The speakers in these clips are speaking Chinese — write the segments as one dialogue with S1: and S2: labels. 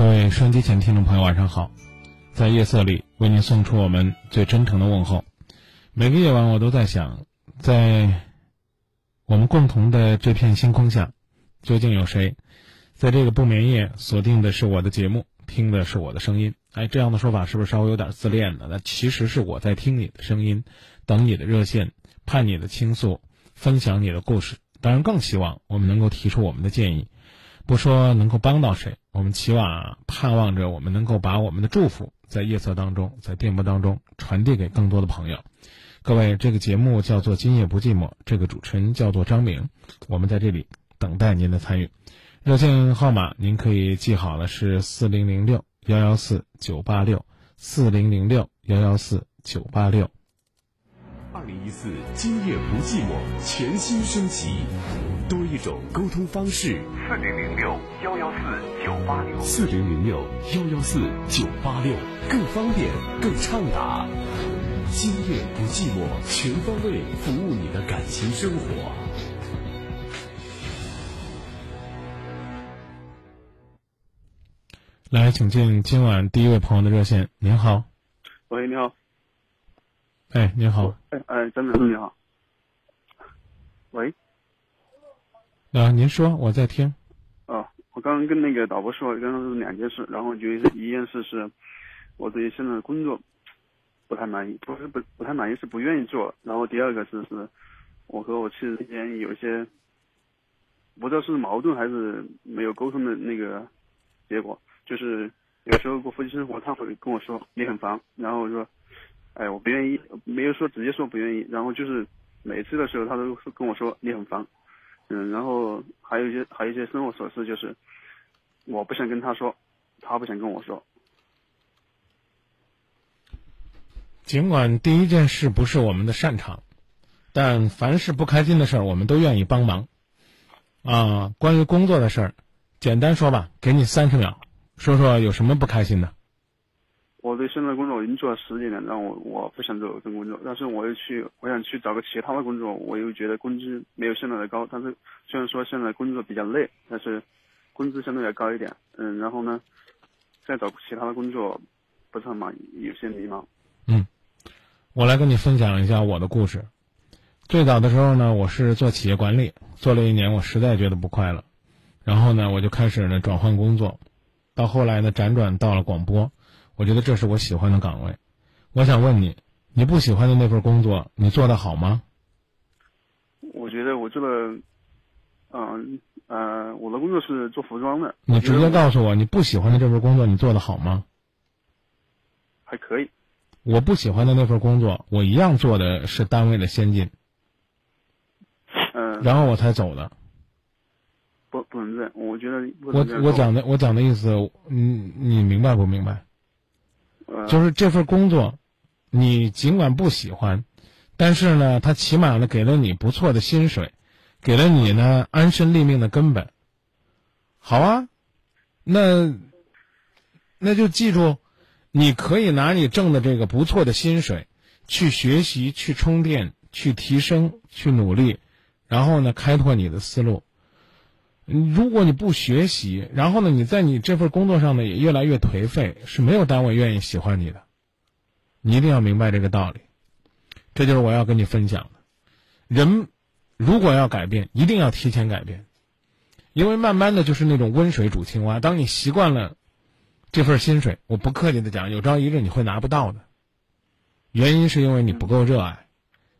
S1: 各位收音机前听众朋友，晚上好！在夜色里为您送出我们最真诚的问候。每个夜晚，我都在想，在我们共同的这片星空下，究竟有谁在这个不眠夜锁定的是我的节目，听的是我的声音？哎，这样的说法是不是稍微有点自恋呢？那其实是我在听你的声音，等你的热线，盼你的倾诉，分享你的故事。当然，更希望我们能够提出我们的建议。不说能够帮到谁，我们期望啊，盼望着我们能够把我们的祝福在夜色当中，在电波当中传递给更多的朋友。各位，这个节目叫做《今夜不寂寞》，这个主持人叫做张明，我们在这里等待您的参与。热线号码您可以记好了，是四零零六幺幺四九八六四零零六幺幺四九八六。
S2: 二零一四，今夜不寂寞，全新升级，多一种沟通方式。
S3: 四零零六幺幺四九八六，
S2: 四零零六幺幺四九八六，更方便，更畅达。今夜不寂寞，全方位服务你的感情生活。
S1: 来，请进今晚第一位朋友的热线。您好，
S4: 喂，你好。
S1: 哎，你好。
S4: 哎哎，张明你好。喂。
S1: 啊，您说，我在听。
S4: 哦，我刚刚跟那个导播说，刚刚是两件事，然后就一件事是，我对现在的工作不太满意，不是不不太满意，是不愿意做。然后第二个是是，我和我妻子之间有一些不知道是矛盾还是没有沟通的那个结果，就是有时候过夫妻生活，他会跟我说你很烦，然后说。哎，我不愿意，没有说直接说不愿意，然后就是每次的时候，他都跟我说你很烦，嗯，然后还有一些还有一些生活琐事，就是我不想跟他说，他不想跟我说。
S1: 尽管第一件事不是我们的擅长，但凡是不开心的事儿，我们都愿意帮忙。啊，关于工作的事儿，简单说吧，给你三十秒，说说有什么不开心的。
S4: 我对现在工作我已经做了十几年，然后我我不想做这份工作，但是我又去，我想去找个其他的工作，我又觉得工资没有现在的高，但是虽然说现在工作比较累，但是工资相对要高一点，嗯，然后呢，再找其他的工作不是很满意，有些迷茫。
S1: 嗯，我来跟你分享一下我的故事。最早的时候呢，我是做企业管理，做了一年，我实在觉得不快乐，然后呢，我就开始呢转换工作，到后来呢辗转到了广播。我觉得这是我喜欢的岗位，我想问你，你不喜欢的那份工作，你做的好吗？
S4: 我觉得我做的，嗯呃，我的工作是做服装的。
S1: 你直接告诉我，你不喜欢的这份工作，你做的好吗？
S4: 还可以。
S1: 我不喜欢的那份工作，我一样做的是单位的先进。
S4: 嗯。
S1: 然后我才走的。
S4: 不，不能这样。我觉得。
S1: 我我讲的我讲的意思，你你明白不明白？就是这份工作，你尽管不喜欢，但是呢，他起码呢给了你不错的薪水，给了你呢安身立命的根本。好啊，那那就记住，你可以拿你挣的这个不错的薪水，去学习、去充电、去提升、去努力，然后呢开拓你的思路。如果你不学习，然后呢，你在你这份工作上呢也越来越颓废，是没有单位愿意喜欢你的。你一定要明白这个道理，这就是我要跟你分享的。人如果要改变，一定要提前改变，因为慢慢的就是那种温水煮青蛙。当你习惯了这份薪水，我不客气的讲，有朝一日你会拿不到的。原因是因为你不够热爱，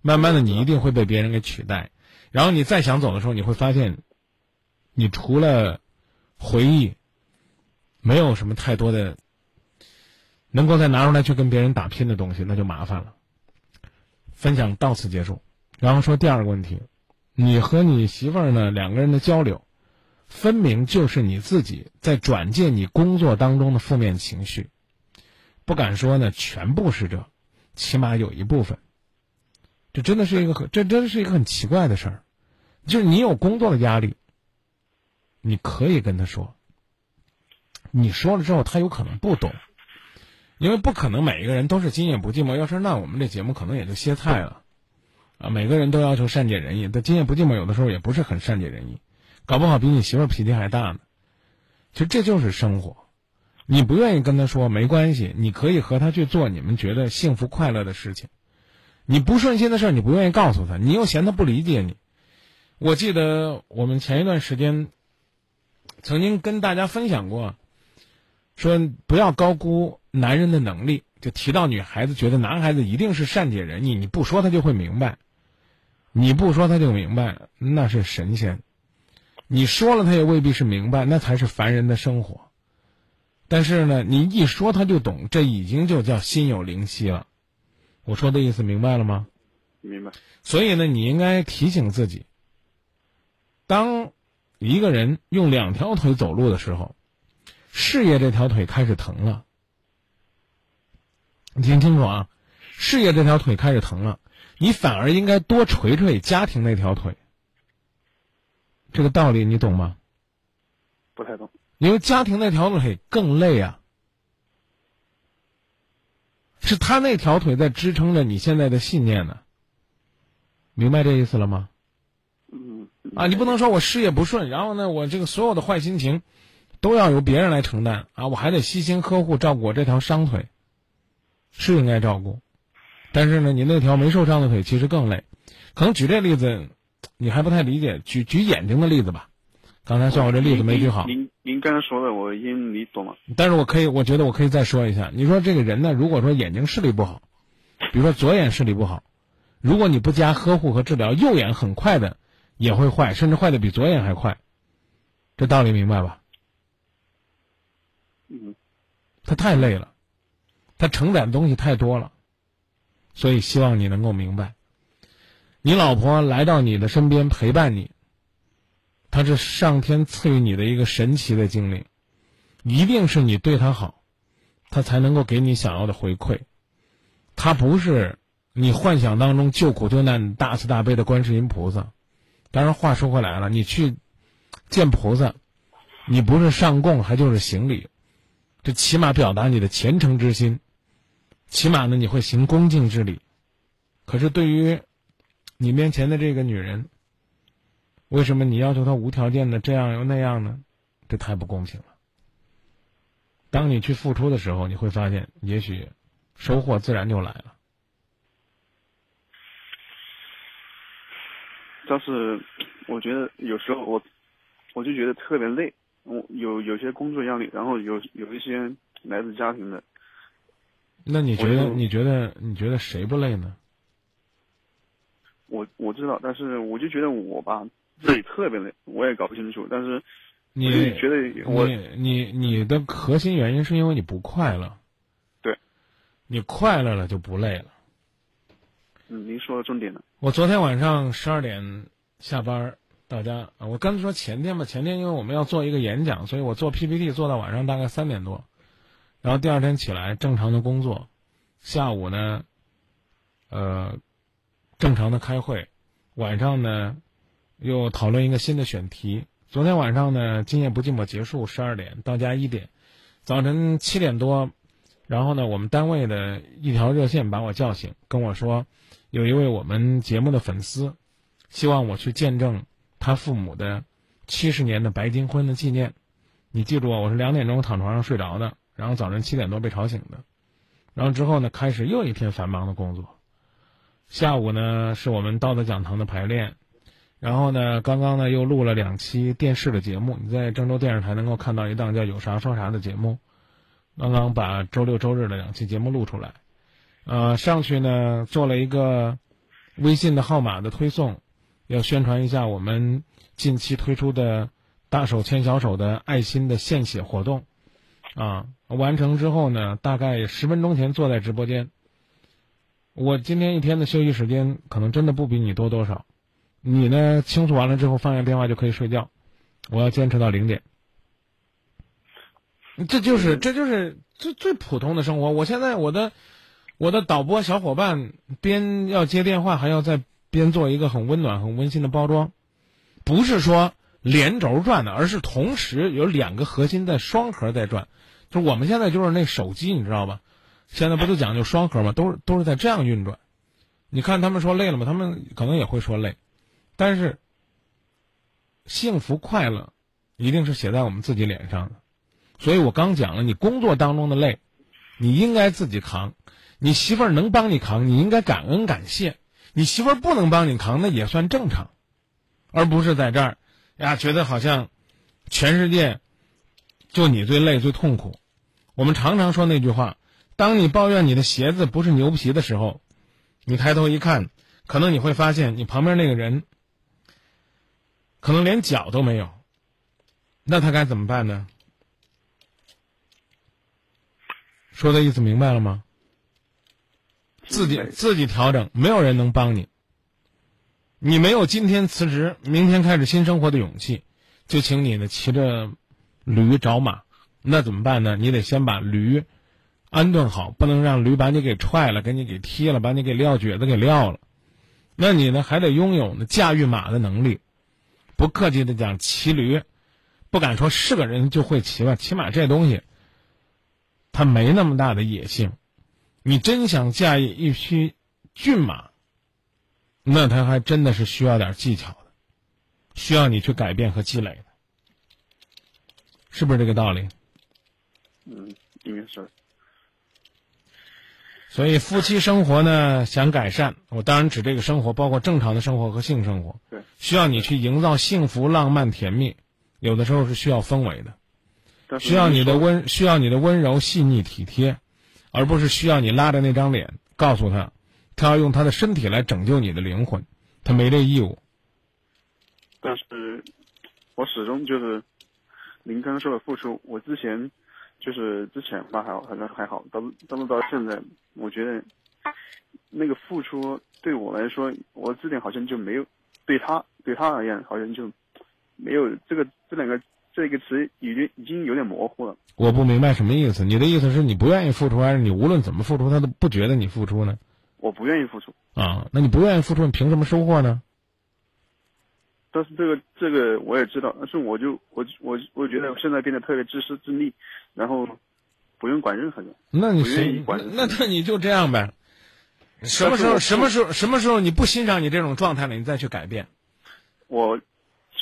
S1: 慢慢的你一定会被别人给取代。然后你再想走的时候，你会发现。你除了回忆，没有什么太多的能够再拿出来去跟别人打拼的东西，那就麻烦了。分享到此结束，然后说第二个问题：你和你媳妇儿呢两个人的交流，分明就是你自己在转借你工作当中的负面情绪。不敢说呢全部是这，起码有一部分。这真的是一个很，这真的是一个很奇怪的事儿，就是你有工作的压力。你可以跟他说，你说了之后，他有可能不懂，因为不可能每一个人都是今夜不寂寞。要是那，我们这节目可能也就歇菜了，啊，每个人都要求善解人意，但今夜不寂寞有的时候也不是很善解人意，搞不好比你媳妇脾气还大呢。其实这就是生活，你不愿意跟他说没关系，你可以和他去做你们觉得幸福快乐的事情。你不顺心的事儿，你不愿意告诉他，你又嫌他不理解你。我记得我们前一段时间曾经跟大家分享过，说不要高估男人的能力。就提到女孩子觉得男孩子一定是善解人意，你不说他就会明白，你不说他就明白，那是神仙；你说了他也未必是明白，那才是凡人的生活。但是呢，你一说他就懂，这已经就叫心有灵犀了。我说的意思明白了吗？
S4: 明白。
S1: 所以呢，你应该提醒自己，当一个人用两条腿走路的时候，事业这条腿开始疼了。你听清楚啊，事业这条腿开始疼了，你反而应该多捶捶家庭那条腿。这个道理你懂吗？
S4: 不太懂。
S1: 因为家庭那条腿更累啊，是他那条腿在支撑着你现在的信念呢。明白这意思了吗？
S4: 嗯。
S1: 啊，你不能说我事业不顺，然后呢，我这个所有的坏心情都要由别人来承担啊，我还得悉心呵护照顾我这条伤腿。是应该照顾，但是呢，你那条没受伤的腿其实更累。可能举这例子，你还不太理解。举举眼睛的例子吧。刚才算我这例子没举好。
S4: 您您刚才说的我已经理懂了。
S1: 但是我可以，我觉得我可以再说一下。你说这个人呢，如果说眼睛视力不好，比如说左眼视力不好，如果你不加呵护和治疗，右眼很快的也会坏，甚至坏的比左眼还快。这道理明白吧？
S4: 嗯。
S1: 他太累了。他承载的东西太多了，所以希望你能够明白。你老婆来到你的身边陪伴你，她是上天赐予你的一个神奇的经历，一定是你对她好，她才能够给你想要的回馈。她不是你幻想当中救苦救难、大慈大悲的观世音菩萨。当然，话说回来了，你去见菩萨，你不是上供，还就是行礼，这起码表达你的虔诚之心。起码呢，你会行恭敬之礼。可是对于你面前的这个女人，为什么你要求她无条件的这样又那样呢？这太不公平了。当你去付出的时候，你会发现，也许收获自然就来了。
S4: 但是，我觉得有时候我，我就觉得特别累。我有有些工作压力，然后有有一些来自家庭的。
S1: 那你觉得？你觉得？你觉得谁不累呢？
S4: 我我知道，但是我就觉得我吧自己特别累，我也搞不清楚。但是
S1: 你
S4: 觉得我
S1: 你你的核心原因是因为你不快乐。
S4: 对，
S1: 你快乐了就不累了。
S4: 嗯，您说的重点了。
S1: 我昨天晚上十二点下班到家啊我刚才说前天吧，前天因为我们要做一个演讲，所以我做 PPT 做到晚上大概三点多。然后第二天起来正常的工作，下午呢，呃，正常的开会，晚上呢，又讨论一个新的选题。昨天晚上呢，今夜不寂寞结束十二点到家一点，早晨七点多，然后呢，我们单位的一条热线把我叫醒，跟我说，有一位我们节目的粉丝，希望我去见证他父母的七十年的白金婚的纪念。你记住啊，我是两点钟躺床上睡着的。然后早晨七点多被吵醒的，然后之后呢，开始又一天繁忙的工作。下午呢，是我们道德讲堂的排练，然后呢，刚刚呢又录了两期电视的节目。你在郑州电视台能够看到一档叫《有啥说啥》的节目，刚刚把周六周日的两期节目录出来。呃，上去呢做了一个微信的号码的推送，要宣传一下我们近期推出的大手牵小手的爱心的献血活动。啊，完成之后呢，大概十分钟前坐在直播间。我今天一天的休息时间可能真的不比你多多少。你呢，倾诉完了之后放下电话就可以睡觉。我要坚持到零点。这就是这就是最最普通的生活。我现在我的我的导播小伙伴边要接电话，还要在边做一个很温暖、很温馨的包装，不是说连轴转的，而是同时有两个核心在双核在转。就我们现在就是那手机，你知道吧？现在不都讲究双核吗？都是都是在这样运转。你看他们说累了吗？他们可能也会说累，但是幸福快乐一定是写在我们自己脸上的。所以我刚讲了，你工作当中的累，你应该自己扛。你媳妇儿能帮你扛，你应该感恩感谢；你媳妇儿不能帮你扛，那也算正常，而不是在这儿呀觉得好像全世界就你最累最痛苦。我们常常说那句话：当你抱怨你的鞋子不是牛皮的时候，你抬头一看，可能你会发现你旁边那个人可能连脚都没有，那他该怎么办呢？说的意思明白了吗？自己自己调整，没有人能帮你。你没有今天辞职，明天开始新生活的勇气，就请你呢骑着驴找马，那怎么办呢？你得先把驴安顿好，不能让驴把你给踹了，给你给踢了，把你给撂蹶子给撂了。那你呢还得拥有呢驾驭马的能力。不客气的讲，骑驴，不敢说是个人就会骑吧，起码这东西，他没那么大的野性。你真想驾驭一匹骏马，那他还真的是需要点技巧的，需要你去改变和积累的，是不是这个道理？
S4: 嗯，应该是。
S1: 所以夫妻生活呢，想改善，我当然指这个生活，包括正常的生活和性生活，
S4: 对，
S1: 需要你去营造幸福、浪漫、甜蜜，有的时候是需要氛围的，需要你的温，需要你的温柔、细腻、体贴。而不是需要你拉着那张脸告诉他，他要用他的身体来拯救你的灵魂，他没这义务。
S4: 但是，我始终就是，您刚刚说的付出，我之前就是之前吧，还好，好像还好，到到到现在，我觉得那个付出对我来说，我这点好像就没有，对他对他而言好像就没有这个这两个。这个词已经已经有点模糊了。
S1: 我不明白什么意思？你的意思是你不愿意付出，还是你无论怎么付出，他都不觉得你付出呢？
S4: 我不愿意付出。
S1: 啊，那你不愿意付出，你凭什么收获呢？
S4: 但是这个这个我也知道，但是我就我我我觉得我现在变得特别自私自利，然后不用管任何人。
S1: 那你
S4: 谁？
S1: 那那你就这样呗。什么时候？什么时候？什么时候你不欣赏你这种状态了？你再去改变。
S4: 我。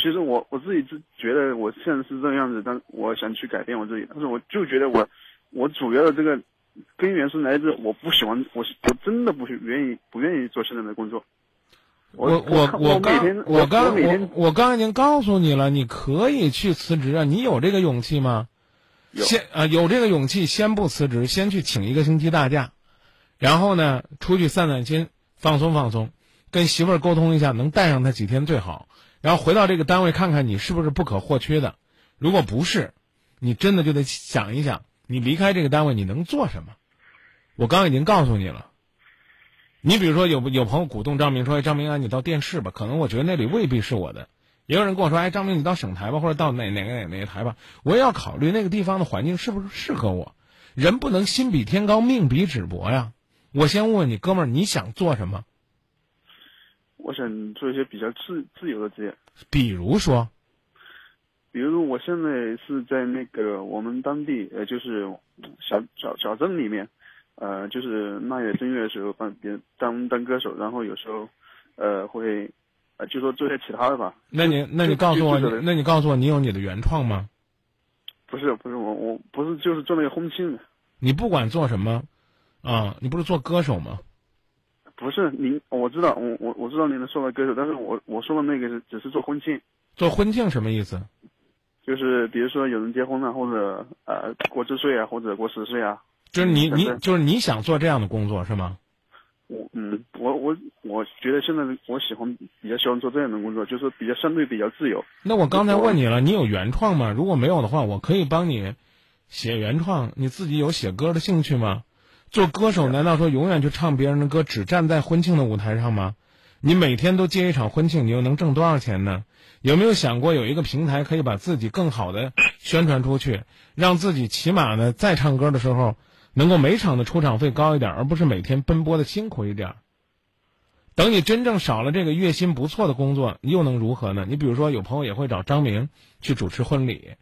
S4: 其实我我自己是觉得我现在是这个样子，但我想去改变我自己，但是我就觉得我我主要的这个根源是来自我不喜欢，我我真的不愿意不愿意做现在的工作。
S1: 我
S4: 我
S1: 我刚
S4: 我
S1: 刚
S4: 我
S1: 我刚已经告诉你了，你可以去辞职啊，你有这个勇气吗？先啊有这个勇气，先不辞职，先去请一个星期大假，然后呢出去散散心，放松放松，跟媳妇儿沟通一下，能带上她几天最好。然后回到这个单位看看你是不是不可或缺的，如果不是，你真的就得想一想，你离开这个单位你能做什么？我刚已经告诉你了。你比如说有有朋友鼓动张明说：“哎，张明啊，你到电视吧。”可能我觉得那里未必是我的。也有人跟我说：“哎，张明你到省台吧，或者到哪哪个哪哪个台吧。”我也要考虑那个地方的环境是不是适合我。人不能心比天高，命比纸薄呀。我先问问你，哥们儿，你想做什么？
S4: 我想做一些比较自自由的职业，
S1: 比如说，
S4: 比如说我现在是在那个我们当地，呃，就是小小小镇里面，呃，就是腊月正月的时候帮别人当当歌手，然后有时候，呃，会，呃，就说做些其他的吧。
S1: 那你那你告诉我，那你告诉我，你有你的原创吗？
S4: 不是不是我我不是就是做那个婚庆的。
S1: 你不管做什么，啊，你不是做歌手吗？
S4: 不是您，我知道，我我我知道您能说的歌手，但是我我说的那个是只是做婚庆。
S1: 做婚庆什么意思？
S4: 就是比如说有人结婚了，或者呃过周岁啊，或者过十岁啊。
S1: 就是你你就是你想做这样的工作是吗？
S4: 我嗯，我我我觉得现在我喜欢比较喜欢做这样的工作，就是比较相对比较自由。
S1: 那我刚才问你了，你有原创吗？如果没有的话，我可以帮你写原创。你自己有写歌的兴趣吗？做歌手难道说永远去唱别人的歌，只站在婚庆的舞台上吗？你每天都接一场婚庆，你又能挣多少钱呢？有没有想过有一个平台可以把自己更好的宣传出去，让自己起码呢在唱歌的时候能够每场的出场费高一点，而不是每天奔波的辛苦一点。等你真正少了这个月薪不错的工作，又能如何呢？你比如说，有朋友也会找张明去主持婚礼。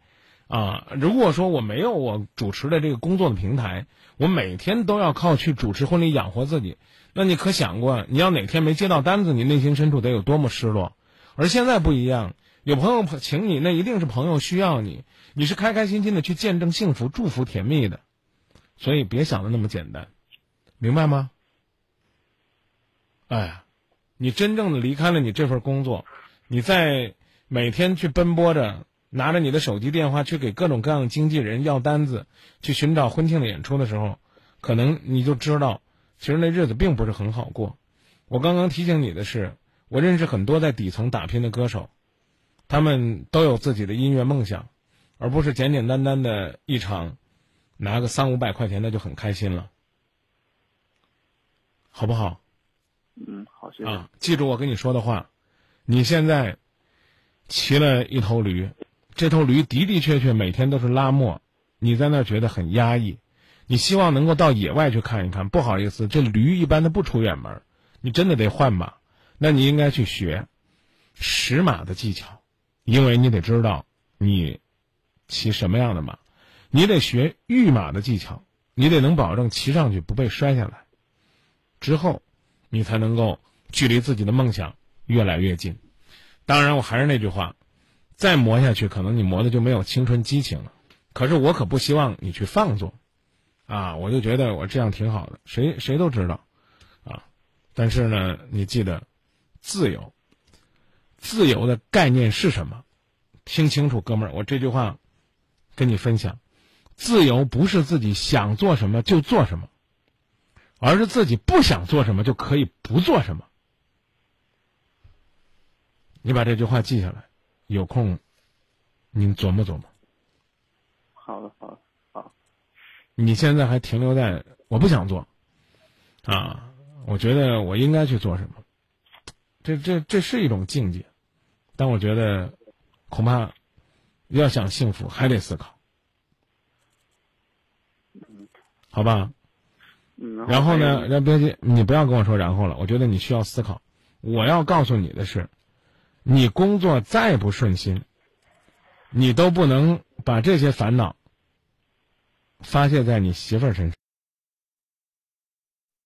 S1: 啊，如果说我没有我主持的这个工作的平台，我每天都要靠去主持婚礼养活自己，那你可想过，你要哪天没接到单子，你内心深处得有多么失落？而现在不一样，有朋友请你，那一定是朋友需要你，你是开开心心的去见证幸福、祝福甜蜜的，所以别想的那么简单，明白吗？哎，你真正的离开了你这份工作，你在每天去奔波着，拿着你的手机电话去给各种各样的经纪人要单子，去寻找婚庆的演出的时候，可能你就知道，其实那日子并不是很好过。我刚刚提醒你的是，我认识很多在底层打拼的歌手，他们都有自己的音乐梦想，而不是简简单单的一场拿个三五百块钱那就很开心了，好不好？
S4: 嗯，好，谢谢。
S1: 啊，记住我跟你说的话，你现在骑了一头驴，这头驴的的确确每天都是拉磨，你在那儿觉得很压抑，你希望能够到野外去看一看。不好意思，这驴一般它不出远门，你真的得换马，那你应该去学识马的技巧，因为你得知道你骑什么样的马，你得学御马的技巧，你得能保证骑上去不被摔下来，之后。你才能够距离自己的梦想越来越近。当然，我还是那句话，再磨下去，可能你磨的就没有青春激情了。可是我可不希望你去放纵，啊，我就觉得我这样挺好的。谁谁都知道，啊，但是呢，你记得，自由，自由的概念是什么？听清楚，哥们儿，我这句话跟你分享：自由不是自己想做什么就做什么。而是自己不想做什么就可以不做什么。你把这句话记下来，有空您琢磨琢磨。
S4: 好的，好的，好。
S1: 你现在还停留在我不想做，啊，我觉得我应该去做什么？这这这是一种境界，但我觉得恐怕要想幸福还得思考，好吧？然后呢？让别急，你不要跟我说然后了。我觉得你需要思考。我要告诉你的是，你工作再不顺心，你都不能把这些烦恼发泄在你媳妇儿身上。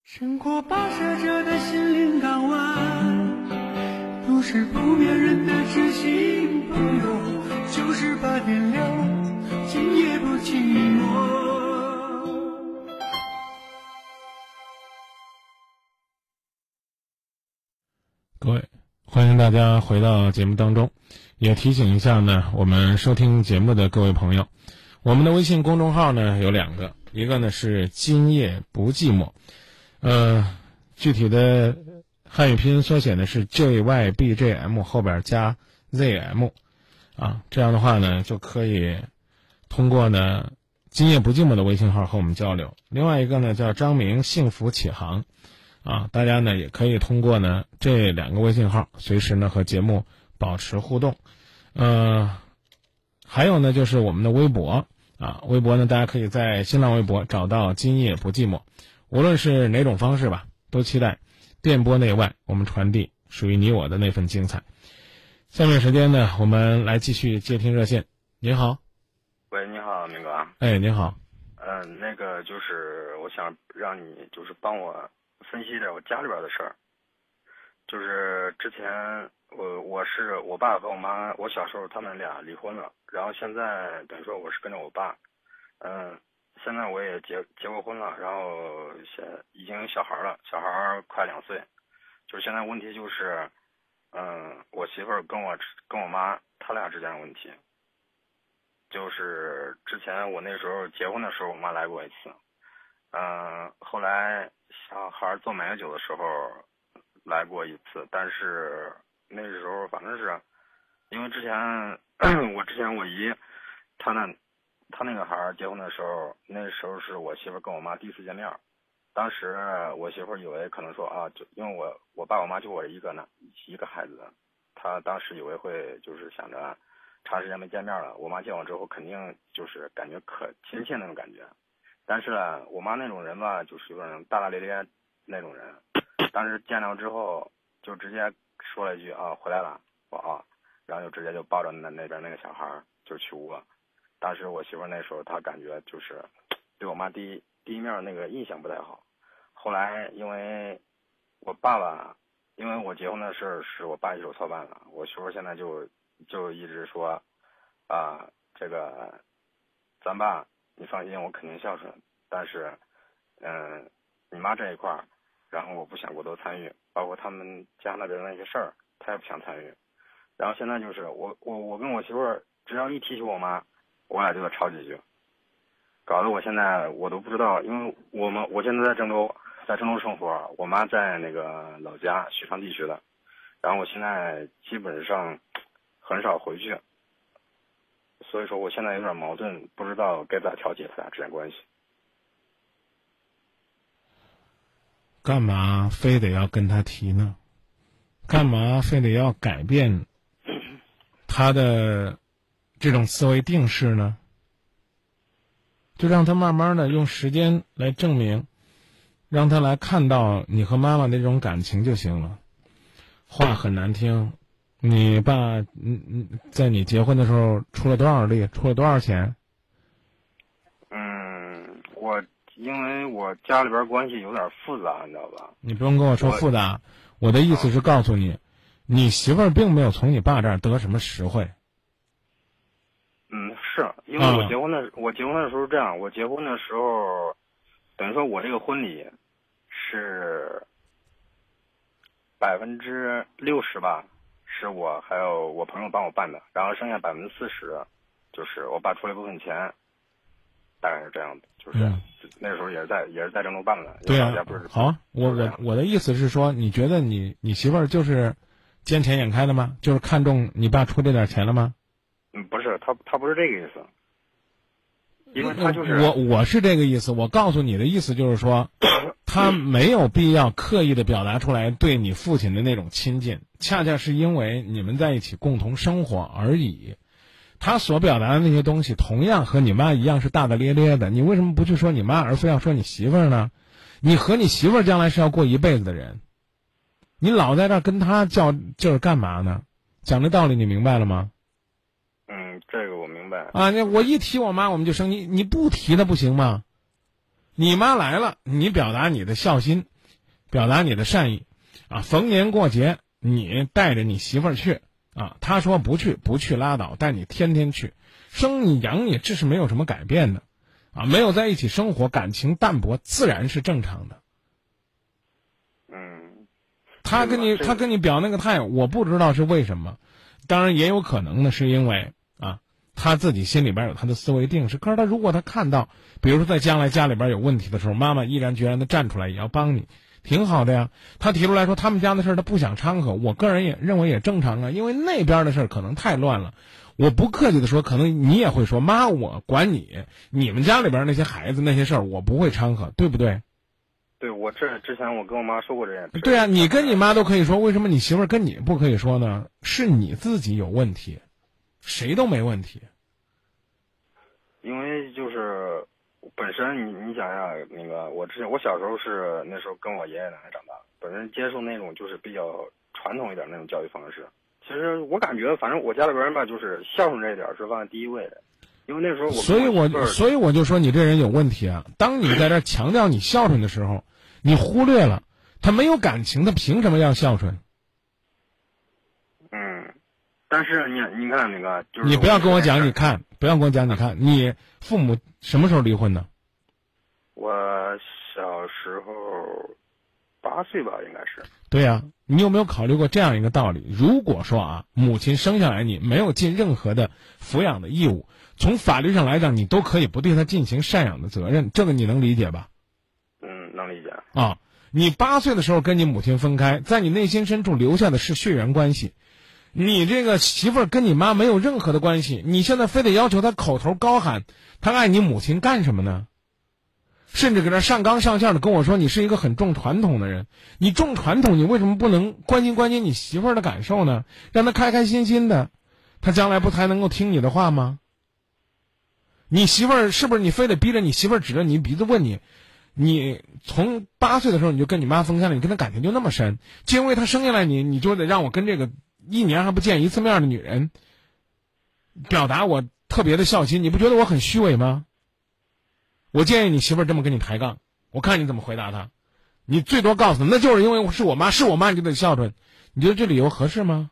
S5: 生活跋涉着的心灵港湾，都是不眠人的知心朋友，就是八点六，今夜不寂寞。
S1: 各位，欢迎大家回到节目当中。也提醒一下呢，我们收听节目的各位朋友，我们的微信公众号呢有两个，一个呢是“今夜不寂寞”，呃，具体的汉语拼音缩写呢是 JYBJM 后边加 ZM，啊，这样的话呢就可以通过呢“今夜不寂寞”的微信号和我们交流。另外一个呢叫张明幸福启航。啊，大家呢也可以通过呢这两个微信号，随时呢和节目保持互动。呃，还有呢就是我们的微博啊，微博呢大家可以在新浪微博找到“今夜不寂寞”，无论是哪种方式吧，都期待电波内外我们传递属于你我的那份精彩。下面时间呢，我们来继续接听热线。您好，
S6: 喂，你好，明哥。
S1: 哎，您好。
S6: 嗯，那个就是我想让你就是帮我。分析一点我家里边的事儿，就是之前我我是我爸和我妈，我小时候他们俩离婚了，然后现在等于说我是跟着我爸，嗯，现在我也结结过婚了，然后现已经小孩了，小孩快两岁，就是现在问题就是，嗯，我媳妇跟我跟我妈他俩之间的问题，就是之前我那时候结婚的时候，我妈来过一次。嗯，后来小孩做满月酒的时候来过一次，但是那时候反正是，因为之前 我之前我姨，她那她那个孩儿结婚的时候，那时候是我媳妇跟我妈第一次见面，当时我媳妇以为可能说啊，就因为我我爸我妈就我一个呢一个孩子，她当时以为会就是想着长时间没见面了，我妈见我之后肯定就是感觉可亲切那种感觉。但是呢，我妈那种人吧，就是有点大大咧咧那种人。当时见到之后，就直接说了一句啊，回来了，我啊，然后就直接就抱着那那边那个小孩就去屋了。当时我媳妇那时候她感觉就是对我妈第一第一面那个印象不太好。后来因为我爸爸，因为我结婚的事是我爸一手操办的，我媳妇现在就就一直说，啊，这个，咱爸，你放心，我肯定孝顺。但是，嗯，你妈这一块儿，然后我不想过多参与，包括他们家那边的那些事儿，他也不想参与。然后现在就是我我我跟我媳妇儿，只要一提起我妈，我俩就得吵几句，搞得我现在我都不知道，因为我们我现在在郑州，在郑州生活，我妈在那个老家许昌地区的，然后我现在基本上很少回去，所以说我现在有点矛盾，不知道该咋调解他俩之间关系。
S1: 干嘛非得要跟他提呢？干嘛非得要改变他的这种思维定式呢？就让他慢慢的用时间来证明，让他来看到你和妈妈那种感情就行了。话很难听，你爸嗯嗯，在你结婚的时候出了多少力，出了多少钱？
S6: 嗯，我因为我家里边关系有点复杂，你知道吧？
S1: 你不用跟我说复杂，我的意思是告诉你，你媳妇儿并没有从你爸这儿得什么实惠。
S6: 嗯，是因为我结婚的，我结婚的时候是这样，我结婚的时候，等于说我这个婚礼是百分之六十吧，是我还有我朋友帮我办的，然后剩下百分之四十，就是我爸出了一部分钱，大概是这样的，就是、
S1: 嗯
S6: 那时候也是在也是在郑州办的，
S1: 对啊
S6: 不是，
S1: 好啊，我我我的意思是说，你觉得你你媳妇儿就是见钱眼开的吗？就是看中你爸出这点钱了吗？
S6: 嗯，不是他他不是这个意思，因为他就是
S1: 我我是这个意思，我告诉你的意思就是说，他没有必要刻意的表达出来对你父亲的那种亲近，恰恰是因为你们在一起共同生活而已。他所表达的那些东西，同样和你妈一样是大大咧咧的。你为什么不去说你妈，而非要说你媳妇儿呢？你和你媳妇儿将来是要过一辈子的人，你老在这儿跟他较劲儿干嘛呢？讲这道理你明白了吗？
S6: 嗯，这个我明白，
S1: 啊，那我一提我妈我们就生气，你不提她不行吗？你妈来了，你表达你的孝心，表达你的善意，啊，逢年过节你带着你媳妇儿去，啊，她说不去不去拉倒，但你天天去，生你养你这是没有什么改变的，啊，没有在一起生活，感情淡薄自然是正常的。
S6: 嗯。
S1: 他跟你他跟你表那个态，我不知道是为什么，当然也有可能呢，是因为啊，他自己心里边有他的思维定式。可是他如果他看到，比如说在将来家里边有问题的时候，妈妈毅然决然的站出来也要帮你，挺好的呀。他提出来说他们家的事儿他不想掺和，我个人也认为也正常啊，因为那边的事儿可能太乱了。我不客气的说，可能你也会说妈，我管你，你们家里边那些孩子那些事儿我不会掺和，对不对？
S6: 对我这之前我跟我妈说过这件事。
S1: 对啊，你跟你妈都可以说，为什么你媳妇儿跟你不可以说呢？是你自己有问题，谁都没问题。
S6: 因为就是本身你你想想那个，我之前我小时候是那时候跟我爷爷奶奶长大，本身接受那种就是比较传统一点那种教育方式。其实我感觉，反正我家里边人吧，就是孝顺这一点是放在第一位的。因为那时候我跟
S1: 所以我所以我就说你这人有问题啊！当你在这强调你孝顺的时候，你忽略了他没有感情，他凭什么要孝顺？
S6: 嗯，但是你你看那个就是
S1: 你不要跟我讲，你看，不要跟我讲，你看，你父母什么时候离婚的？
S6: 我小时候八岁吧，应该是。
S1: 对呀、你有没有考虑过这样一个道理？如果说啊，母亲生下来你没有尽任何的抚养的义务，从法律上来讲，你都可以不对她进行赡养的责任，这个你能理解吧？
S6: 嗯，能理解。
S1: 啊，你八岁的时候跟你母亲分开，在你内心深处留下的是血缘关系。你这个媳妇儿跟你妈没有任何的关系，你现在非得要求她口头高喊她爱你母亲干什么呢？甚至给她上纲上线的跟我说你是一个很重传统的人，你重传统，你为什么不能关心关心你媳妇儿的感受呢？让她开开心心的，她将来不才能够听你的话吗？你媳妇儿是不是你非得逼着你媳妇儿指着你鼻子问你？你从八岁的时候你就跟你妈分开了，你跟她感情就那么深，就因为她生下来你，你就得让我跟这个一年还不见一次面的女人表达我特别的孝心，你不觉得我很虚伪吗？我建议你媳妇儿这么跟你抬杠，我看你怎么回答她。你最多告诉她，那就是因为是我妈，是我妈你就得孝顺，你觉得这理由合适吗？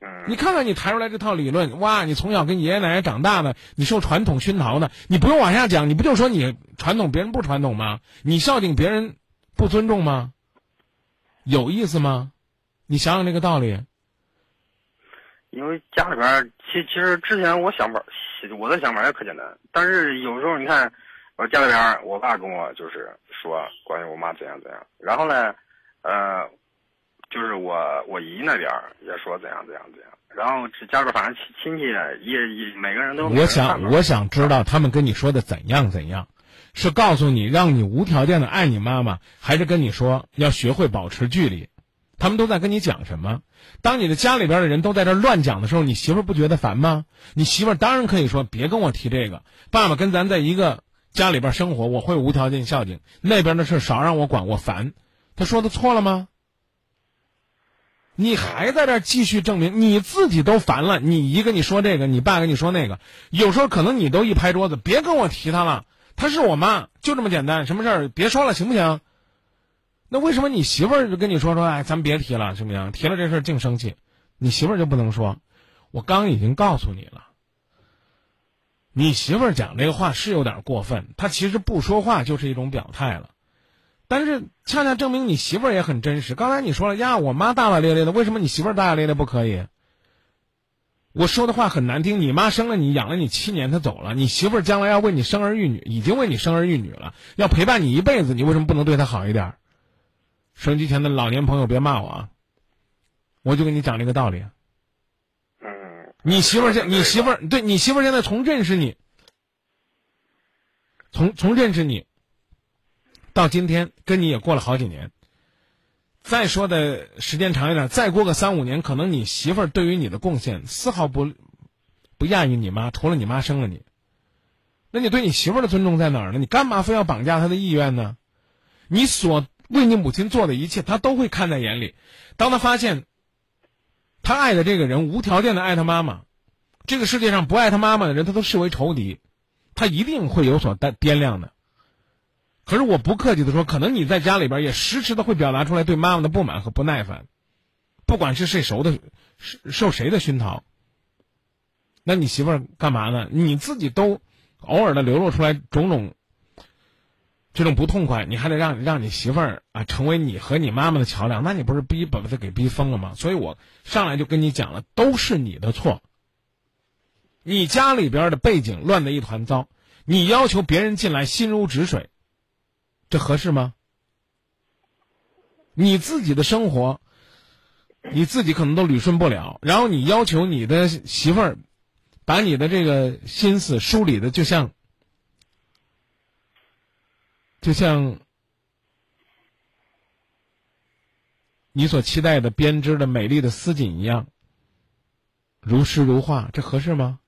S6: 嗯，
S1: 你看看你抬出来这套理论，哇，你从小跟爷爷奶奶长大的，你受传统熏陶的，你不用往下讲，你不就说你传统别人不传统吗？你孝敬别人不尊重吗？有意思吗？你想想这个道理。
S6: 因为家里边儿，其其实之前我想法，我的想法也可简单，但是有时候你看，我家里边儿，我爸跟我就是说关于我妈怎样怎样，然后呢，呃，就是我我姨那边儿也说怎样怎样怎样，然后这家里边反正亲亲戚也也每个人都个
S1: 我想，我想知道他们跟你说的怎样怎样，是告诉你让你无条件的爱你妈妈，还是跟你说要学会保持距离？他们都在跟你讲什么？当你的家里边的人都在这乱讲的时候，你媳妇不觉得烦吗？你媳妇当然可以说别跟我提这个，爸爸跟咱在一个家里边生活，我会无条件孝敬，那边的事少让我管，我烦。他说的错了吗？你还在这继续证明你自己都烦了，你姨跟你说这个，你爸跟你说那个，有时候可能你都一拍桌子，别跟我提他了，他是我妈，就这么简单，什么事儿别说了，行不行？那为什么你媳妇儿就跟你说说，哎，咱别提了，行不行？提了这事儿净生气，你媳妇儿就不能说？我刚已经告诉你了，你媳妇儿讲这个话是有点过分，她其实不说话就是一种表态了。但是恰恰证明你媳妇儿也很真实。刚才你说了呀，我妈大大咧咧的，为什么你媳妇儿大大咧咧不可以？我说的话很难听，你妈生了你，养了你七年，她走了，你媳妇儿将来要为你生儿育女，已经为你生儿育女了，要陪伴你一辈子，你为什么不能对她好一点儿？收音机前的老年朋友别骂我啊！我就跟你讲这个道理。
S6: 嗯，
S1: 你媳妇儿现，你媳妇儿对你媳妇儿现在从认识你，从从认识你到今天，跟你也过了好几年。再说的时间长一点，再过个三五年，可能你媳妇儿对于你的贡献丝毫不不亚于你妈，除了你妈生了你。那你对你媳妇儿的尊重在哪儿呢？你干嘛非要绑架她的意愿呢？你所为你母亲做的一切，他都会看在眼里。当他发现他爱的这个人无条件的爱他妈妈，这个世界上不爱他妈妈的人，他都视为仇敌，他一定会有所掂掂量的。可是我不客气的说，可能你在家里边也时时的会表达出来对妈妈的不满和不耐烦，不管是谁熟的受谁的熏陶。那你媳妇儿干嘛呢？你自己都偶尔的流露出来种种这种不痛快，你还得让让你媳妇儿啊成为你和你妈妈的桥梁，那你不是逼把把她给逼疯了吗？所以我上来就跟你讲了，都是你的错。你家里边的背景乱得一团糟，你要求别人进来心如止水，这合适吗？你自己的生活，你自己可能都捋顺不了，然后你要求你的媳妇儿把你的这个心思梳理的就像就像你所期待的编织的美丽的丝锦一样，如诗如画，这合适吗？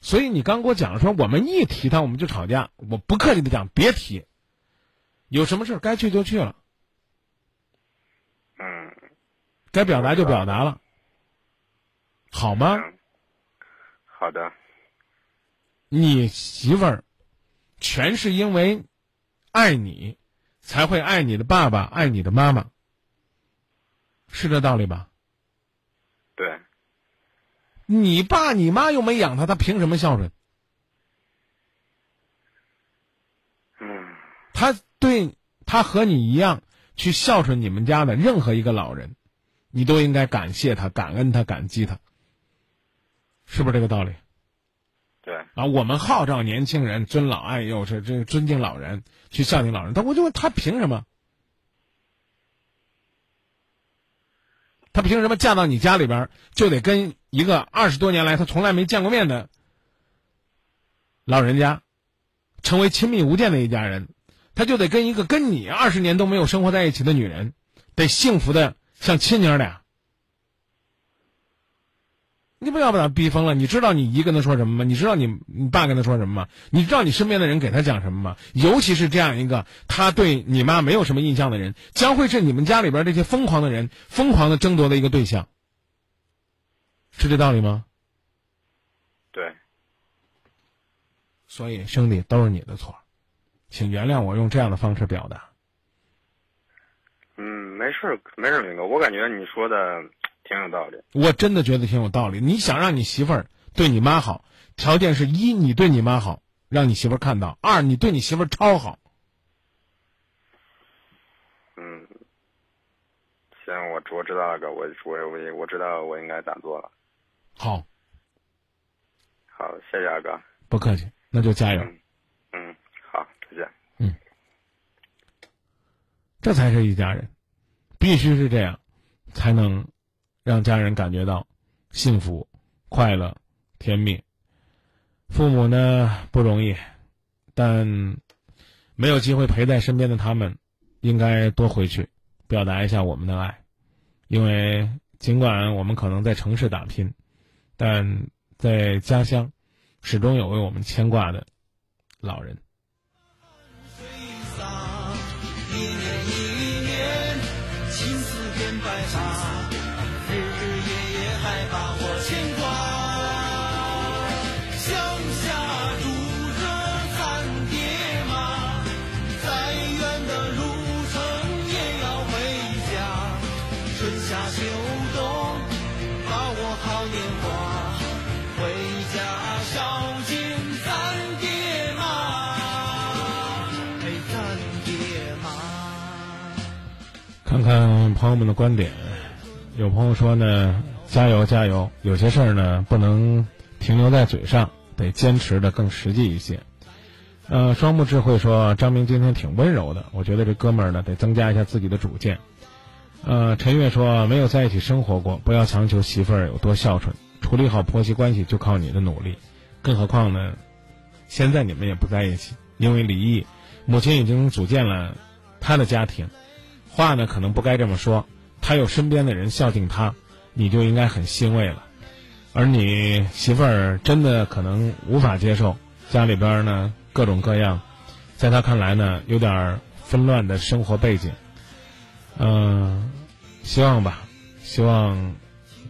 S1: 所以你刚给我讲说，我们一提他我们就吵架，我不客气的讲，别提，有什么事儿该去就去了，
S6: 嗯，
S1: 该表达就表达了，好吗？
S6: 嗯。好的，
S1: 你媳妇儿全是因为爱你，才会爱你的爸爸，爱你的妈妈，是这道理吧？
S6: 对，
S1: 你爸你妈又没养他，他凭什么孝顺？
S6: 嗯
S1: 他对他和你一样去孝顺你们家的任何一个老人，你都应该感谢他、感恩他、感激他，是不是这个道理？啊，我们号召年轻人尊老爱幼，是这尊敬老人，去孝敬老人。但我就问他凭什么？他凭什么嫁到你家里边就得跟一个二十多年来他从来没见过面的老人家成为亲密无间的一家人？他就得跟一个跟你二十年都没有生活在一起的女人，得幸福的像亲娘俩。你不要把他逼疯了？你知道你姨跟他说什么吗？你知道你你爸跟他说什么吗？你知道你身边的人给他讲什么吗？尤其是这样一个他对你妈没有什么印象的人，将会是你们家里边这些疯狂的人疯狂的争夺的一个对象，是这道理吗？
S6: 对，
S1: 所以兄弟都是你的错，请原谅我用这样的方式表达。
S6: 嗯，没事儿没事儿，林哥，我感觉你说的挺有道理。
S1: 我真的觉得挺有道理。你想让你媳妇儿对你妈好，条件是一你对你妈好，让你媳妇儿看到；二你对你媳妇儿超好。
S6: 嗯，行，我我知道了哥，我我我我知道我应该咋做了。
S1: 好，
S6: 好，谢谢二哥。
S1: 不客气，那就加油。
S6: 嗯嗯，好，再见。
S1: 嗯这才是一家人，必须是这样，才能让家人感觉到幸福、快乐、甜蜜。父母呢不容易，但没有机会陪在身边的他们，应该多回去表达一下我们的爱，因为尽管我们可能在城市打拼，但在家乡始终有为我们牵挂的老人。
S5: 年华，回家孝敬三爹妈，陪三爹妈。
S1: 看看朋友们的观点，有朋友说呢，加油加油，有些事儿呢不能停留在嘴上，得坚持的更实际一些。呃，双木智慧说张明今天挺温柔的，我觉得这哥们儿呢得增加一下自己的主见。呃，陈月说没有在一起生活过，不要强求媳妇儿有多孝顺，处理好婆媳关系就靠你的努力。更何况呢，现在你们也不在一起，因为离异，母亲已经组建了她的家庭。话呢可能不该这么说，他有身边的人孝敬他，你就应该很欣慰了。而你媳妇儿真的可能无法接受家里边呢各种各样，在他看来呢有点纷乱的生活背景。嗯、希望吧，希望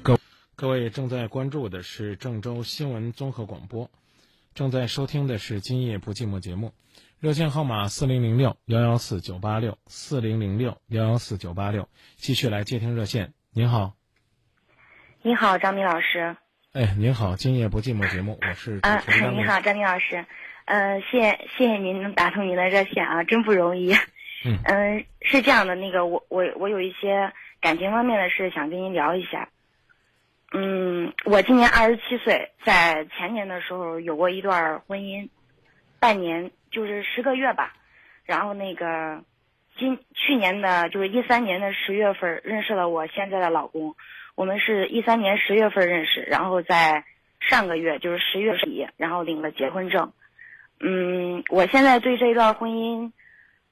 S1: 各各位正在关注的是郑州新闻综合广播，正在收听的是《今夜不寂寞》节目。热线号码四零零六幺幺四九八六四零零六幺幺四九八六，继续来接听热线。您好，
S7: 你好，张明老师。
S1: 哎，您好，今夜不寂寞节目，我是主
S7: 啊。你好，张明老师。呃，谢谢谢谢您能打通您的热线啊，真不容易。
S1: 嗯、
S7: 是这样的，那个我我我有一些感情方面的事想跟您聊一下。嗯，我今年二十七岁，在前年的时候有过一段婚姻，半年就是十个月吧。然后那个今去年的就是一三年的十月份认识了我现在的老公，我们是一三年十月份认识，然后在上个月就是十月底，然后领了结婚证。嗯，我现在对这段婚姻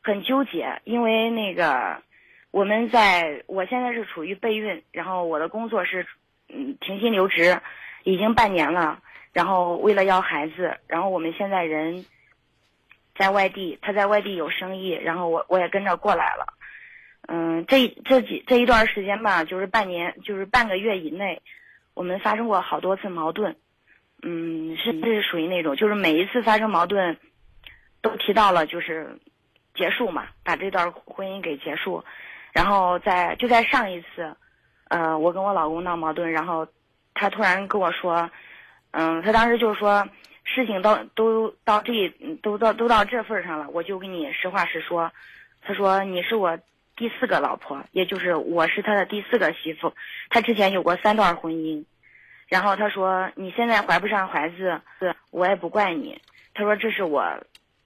S7: 很纠结，因为那个我们在我现在是处于备孕，然后我的工作是嗯停薪留职，已经半年了。然后为了要孩子，然后我们现在人在外地，他在外地有生意，然后我我也跟着过来了。嗯，这这几这一段时间吧，就是半年，就是半个月以内，我们发生过好多次矛盾。嗯，是是属于那种，就是每一次发生矛盾，都提到了就是结束嘛，把这段婚姻给结束。然后在就在上一次，呃，我跟我老公闹矛盾，然后他突然跟我说，嗯，他当时就说事情到都到这都到都到这份上了，我就跟你实话实说。他说你是我第四个老婆，也就是我是他的第四个媳妇。他之前有过三段婚姻，然后他说你现在怀不上孩子，我也不怪你。他说这是我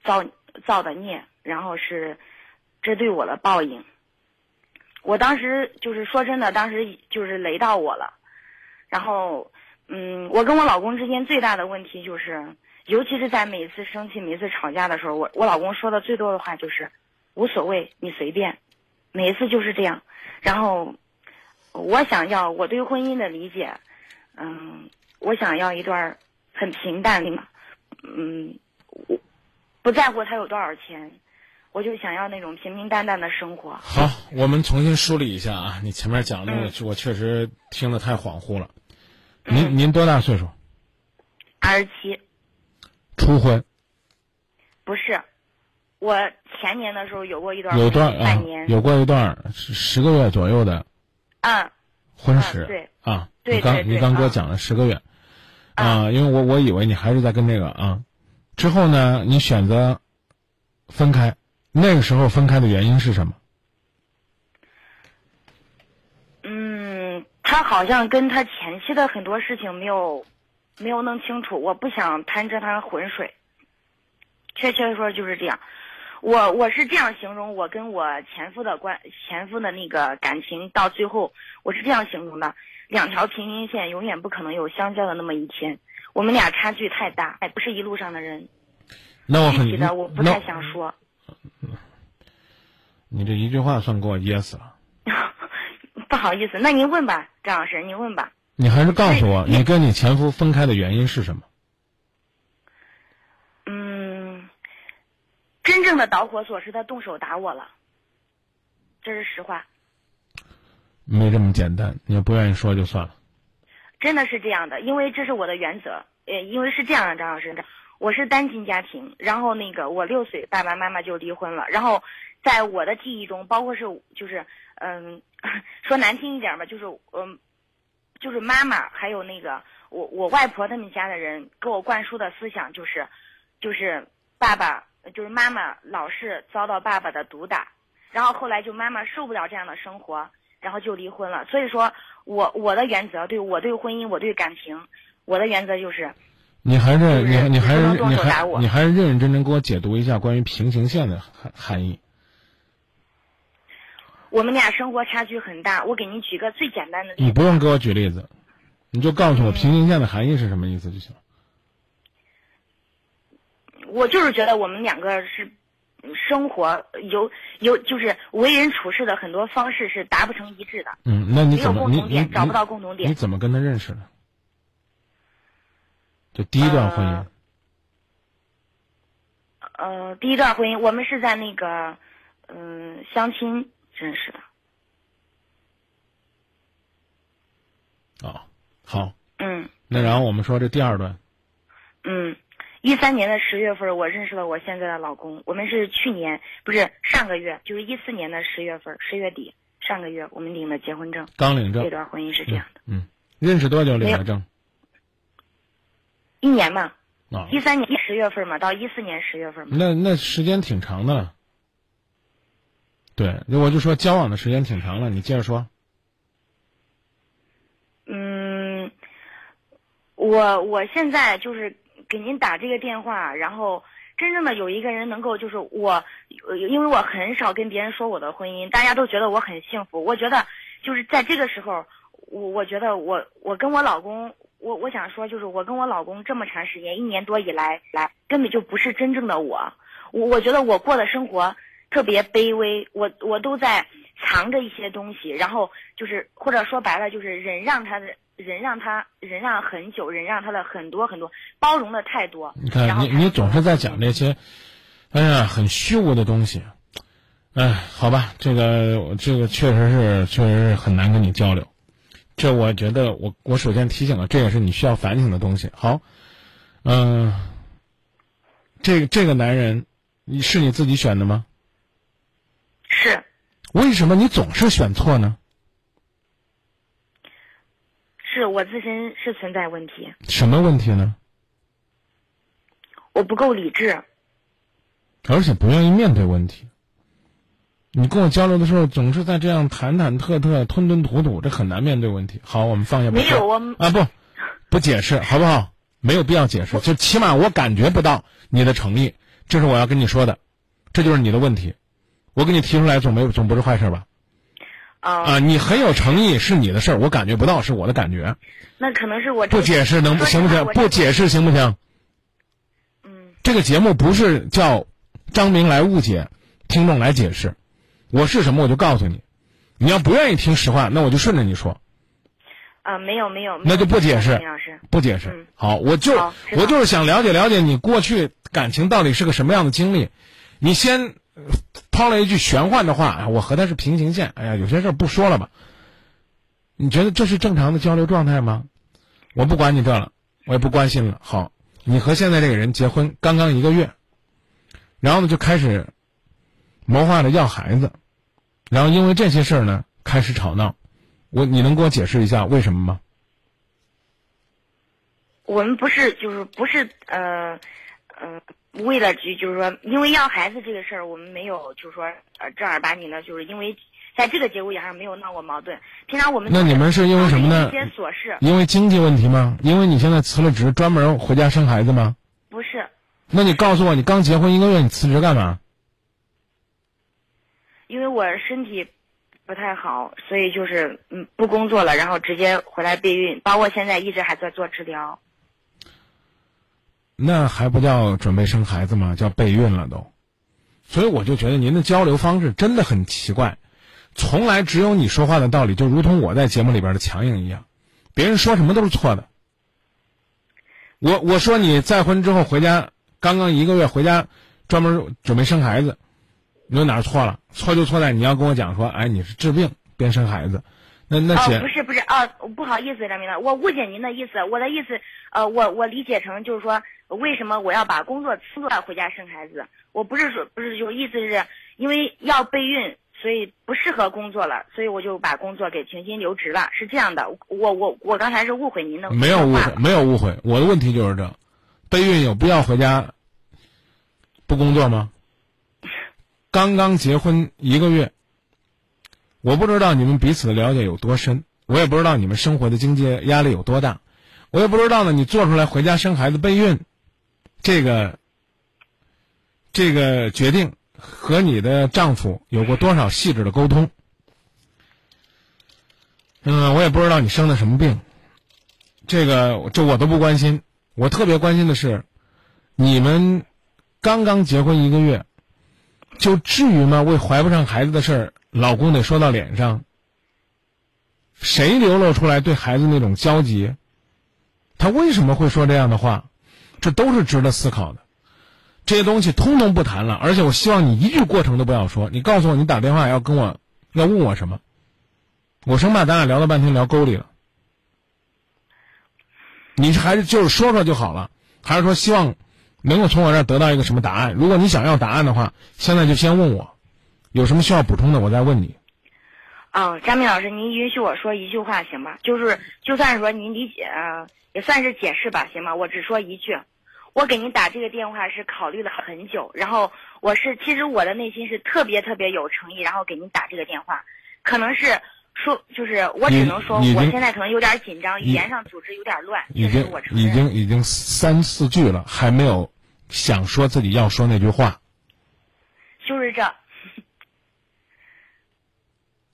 S7: 造造的孽，然后是这对我的报应。我当时就是说真的，当时就是雷到我了。然后，嗯，我跟我老公之间最大的问题就是，尤其是在每次生气、每次吵架的时候，我我老公说的最多的话就是无所谓，你随便。每一次就是这样。然后，我想要我对婚姻的理解，嗯，我想要一段很平淡的嘛，嗯，我不在乎他有多少钱，我就想要那种平平淡淡的生活。
S1: 好，我们重新梳理一下啊，你前面讲的
S7: 嗯。
S1: 我我确实听得太恍惚了。您您多大岁数？
S7: 二十七，
S1: 初婚？
S7: 不是，我前年的时候有过一段
S1: 有段啊
S7: 半年，，
S1: 有过一段十十个月左右的
S7: 嗯，
S1: 婚史
S7: 啊对。
S1: 啊，
S7: 对
S1: 你刚你刚给我
S7: 啊
S1: 讲了十个月。啊，因为我我以为你还是在跟这个啊，之后呢，你选择分开，那个时候分开的原因是什么？
S7: 嗯，他好像跟他前妻的很多事情没有没有弄清楚，我不想趟这趟浑水。确切说就是这样，我我是这样形容我跟我前夫的关前夫的那个感情到最后，我是这样形容的：两条平行线永远不可能有相交的那么一天，我们俩差距太大，不是一路上的人。
S1: 那我很
S7: 具体的我不太想说。
S1: 你这一句话算给我噎死了。
S7: 不好意思，那您问吧，张老师，您问吧。
S1: 你还是告诉我，你跟你前夫分开的原因是什么？
S7: 嗯，真正的导火索是他动手打我了，这是实话，
S1: 没这么简单，你要不愿意说就算了。
S7: 真的是这样的，因为这是我的原则。呃，因为是这样的，张老师，我是单亲家庭，然后那个我六岁爸爸妈妈就离婚了，然后在我的记忆中，包括是就是嗯，说难听一点吧，就是嗯，就是妈妈还有那个我我外婆他们家的人给我灌输的思想就是，就是爸爸就是妈妈老是遭到爸爸的毒打，然后后来就妈妈受不了这样的生活，然后就离婚了。所以说我我的原则对我对婚姻我对感情，我的原则就是
S1: 你还是你你还是你还你还是认认真真给我解读一下关于平行线的含含义。
S7: 我们俩生活差距很大。我给您举个最简单的，
S1: 你不用给我举例子，你就告诉我平行线的含义是什么意思就行了。
S7: 我就是觉得我们两个是生活有有就是为人处事的很多方式是达不成一致的。
S1: 嗯，那你怎么你
S7: 找不到共同点
S1: 你怎么跟他认识的？就第一段婚姻，
S7: 呃呃，第一段婚姻我们是在那个嗯、相亲认识的。
S1: 啊、好，
S7: 嗯
S1: 那然后我们说这第二段，
S7: 嗯，一三年的十月份，我认识了我现在的老公。我们是去年不是上个月，就是一四年的十月份，十月底上个月我们领的结婚证。
S1: 刚领证
S7: 这，段婚姻是这样的，
S1: 嗯，认识多久领的证？
S7: 一年嘛，
S1: 啊，
S7: 一三年十月份嘛，到一四年十月份嘛。
S1: 那那时间挺长的了。对，我就说交往的时间挺长了，你接着说。
S7: 嗯，我我现在就是给您打这个电话，然后真正的有一个人能够就是我，呃因为我很少跟别人说我的婚姻，大家都觉得我很幸福。我觉得就是在这个时候，我我觉得我我跟我老公，我我想说就是我跟我老公这么长时间，一年多以来来根本就不是真正的我。我我觉得我过的生活特别卑微，我我都在藏着一些东西，然后就是或者说白了就是忍让他的，忍让他忍让很久，忍让他的很多很多，包容的太多。
S1: 你看，你你总是在讲这些，哎呀，很虚无的东西。哎，好吧，这个这个确实是确实是很难跟你交流。这我觉得我我首先提醒了，这也是你需要反省的东西。好，嗯、这个这个男人，你是你自己选的吗？
S7: 是
S1: 为什么你总是选错呢？
S7: 是我自身是存在问题，
S1: 什么问题呢？
S7: 我不够理智。
S1: 而且不愿意面对问题。你跟我交流的时候，总是在这样忐忐忑忑、吞吞吐吐，这很难面对问题。好，我们放下不
S7: 没有我
S1: 啊，不，不解释，好不好？没有必要解释，就起码我感觉不到你的诚意，这是我要跟你说的，这就是你的问题。我给你提出来，总没总不是坏事吧？
S7: 啊、
S1: 啊，你很有诚意是你的事儿，我感觉不到是我的感觉。
S7: 那可能是我
S1: 不解释能行不行？不解释行不行？
S7: 嗯
S1: 这个节目不是叫张明来误解，听众来解释。我是什么我就告诉你，你要不愿意听实话，那我就顺着你说，
S7: 啊、没有没有，没有
S1: 那就不解释
S7: 老师，
S1: 不解释。
S7: 嗯
S1: 好，我就我就是想了解了解你过去感情到底是个什么样的经历。你先呃抛了一句玄幻的话，哎我和他是平行线。哎呀，有些事儿不说了吧。你觉得这是正常的交流状态吗？我不管你这了，我也不关心了。好，你和现在这个人结婚刚刚一个月，然后呢就开始谋划着要孩子，然后因为这些事儿呢开始吵闹，我你能给我解释一下为什么吗？
S7: 我们不是就是不是呃呃为了就就是说因为要孩子这个事儿，我们没有就是说呃正儿八经的，就是因为在这个节骨眼上没有闹过矛盾。平常我们
S1: 那你们是因为什么呢
S7: 一些琐事
S1: 因为经济问题吗？因为你现在辞了职，专门回家生孩子吗？
S7: 不是，
S1: 那你告诉我，你刚结婚一个月，你辞职干嘛？
S7: 因为我身体不太好，所以就是嗯不工作了，然后直接回来备孕，包括现在一直还在做治疗。
S1: 那还不叫准备生孩子吗？叫备孕了都。所以我就觉得您的交流方式真的很奇怪，从来只有你说话的道理，就如同我在节目里边的强硬一样，别人说什么都是错的。我我说你再婚之后回家，刚刚一个月回家，专门准备生孩子，你说哪儿错了？错就错在你要跟我讲说，哎，你是治病边生孩子，那那姐、
S7: 哦，不是不是哦，不好意思，张明了，我误解您的意思。我的意思，呃，我我理解成就是说，为什么我要把工作辞了回家生孩子？我不是说不是，就意思是因为要备孕，所以不适合工作了，所以我就把工作给停薪留职了，是这样的。我我我刚才是误会您的
S1: 没有误会，没有误会。我的问题就是这：备孕有必要回家不工作吗？刚刚结婚一个月，我不知道你们彼此的了解有多深，我也不知道你们生活的经济压力有多大，我也不知道呢。你做出来回家生孩子备孕，这个这个决定和你的丈夫有过多少细致的沟通？嗯，我也不知道你生的什么病。这个这我都不关心，我特别关心的是，你们刚刚结婚一个月，就至于吗？为怀不上孩子的事儿，老公得说到脸上。谁流露出来对孩子那种焦急？他为什么会说这样的话？这都是值得思考的。这些东西通通不谈了，而且我希望你一句过程都不要说。你告诉我，你打电话要跟我要问我什么？我生怕咱俩聊了半天聊沟里了。你还是就是说说就好了，还是说希望能够从我这儿得到一个什么答案？如果你想要答案的话，现在就先问我，有什么需要补充的，我再问你。
S7: 哦，张明老师，您允许我说一句话行吗？就是就算是说您理解，呃也算是解释吧，行吗？我只说一句，我给您打这个电话是考虑了很久，然后我是其实我的内心是特别特别有诚意，然后给您打这个电话，可能是说就是我只能说我现在可能有点紧张，语言上组织有点乱，
S1: 已经已。经已经三四句了，还没有想说自己要说那句话。
S7: 就是这，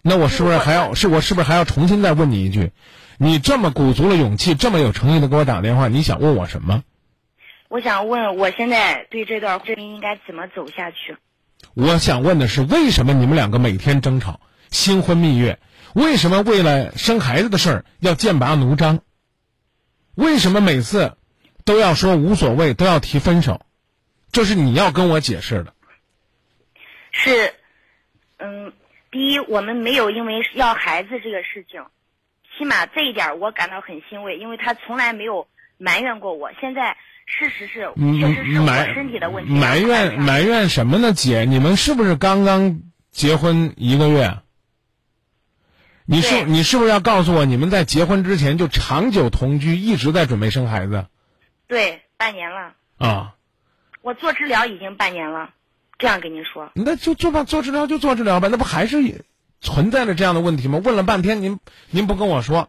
S1: 那我是不是还要是我是不是还要重新再问你一句？你这么鼓足了勇气，这么有诚意的给我打电话，你想问我什么？
S7: 我想问，我现在对这段婚姻应该怎么走下去？
S1: 我想问的是，为什么你们两个每天争吵，新婚蜜月？为什么为了生孩子的事儿要剑拔弩张？为什么每次都要说无所谓，都要提分手？这是你要跟我解释的。
S7: 是，嗯，第一，我们没有因为要孩子这个事情，起码这一点我感到很欣慰，因为他从来没有埋怨过我。现在事实是，确实是我
S1: 埋
S7: 身体的问题。
S1: 埋怨埋怨什么呢？姐，你们是不是刚刚结婚一个月？你是你是不是要告诉我，你们在结婚之前就长久同居，一直在准备生孩子
S7: 对，半年了，
S1: 啊？
S7: 我做治疗已经半年了，这样跟您说。
S1: 那就就吧，做治疗就做治疗呗，那不还是存在着这样的问题吗？问了半天，您您不跟我说，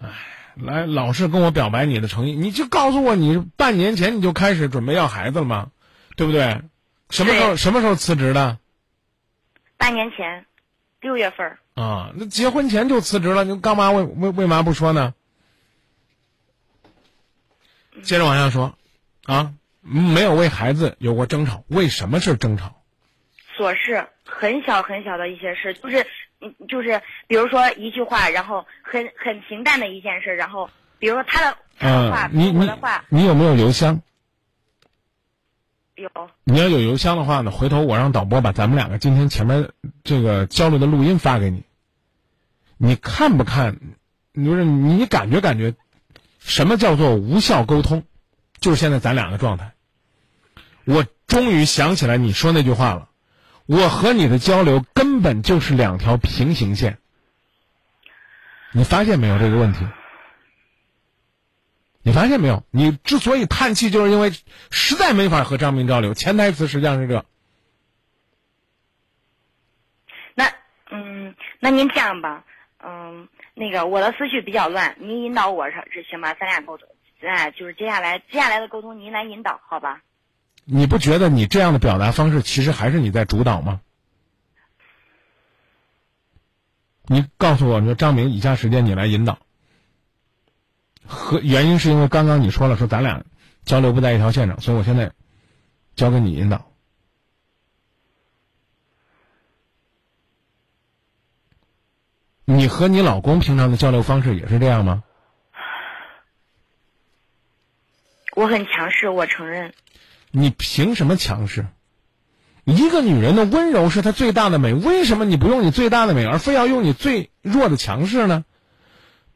S1: 哎，来老是跟我表白你的诚意，你就告诉我，你半年前你就开始准备要孩子了吗？对不对？什么时候什么时候辞职的？
S7: 半年前，六月份儿，
S1: 啊，那结婚前就辞职了，你干嘛为为为嘛不说呢？接着往下说，啊，没有为孩子有过争吵，为什么是争吵？
S7: 琐事，很小很小的一些事，就是，嗯，就是比如说一句话，然后很很平淡的一件事，然后比如说他的他的话，
S1: 嗯，你你
S7: 的话
S1: 你有没有邮箱？
S7: 有，
S1: 你要有邮箱的话呢，回头我让导播把咱们两个今天前面这个交流的录音发给你。你看不看？你就是你感觉感觉，什么叫做无效沟通？就是现在咱俩的状态。我终于想起来你说那句话了，我和你的交流根本就是两条平行线。你发现没有这个问题？你发现没有？你之所以叹气，就是因为实在没法和张明交流。潜台词实际上是这。
S7: 那嗯，那您这样吧，嗯，那个我的思绪比较乱，您引导我是行吗？咱俩沟通，哎，就是接下来接下来的沟通您来引导，好吧？
S1: 你不觉得你这样的表达方式，其实还是你在主导吗？你告诉我，你说张明，以下时间你来引导。和原因是因为刚刚你说了，说咱俩交流不在一条线上，所以我现在交给你引导。你和你老公平常的交流方式也是这样吗？
S7: 我很强势，我承认。
S1: 你凭什么强势？一个女人的温柔是她最大的美，为什么你不用你最大的美，而非要用你最弱的强势呢？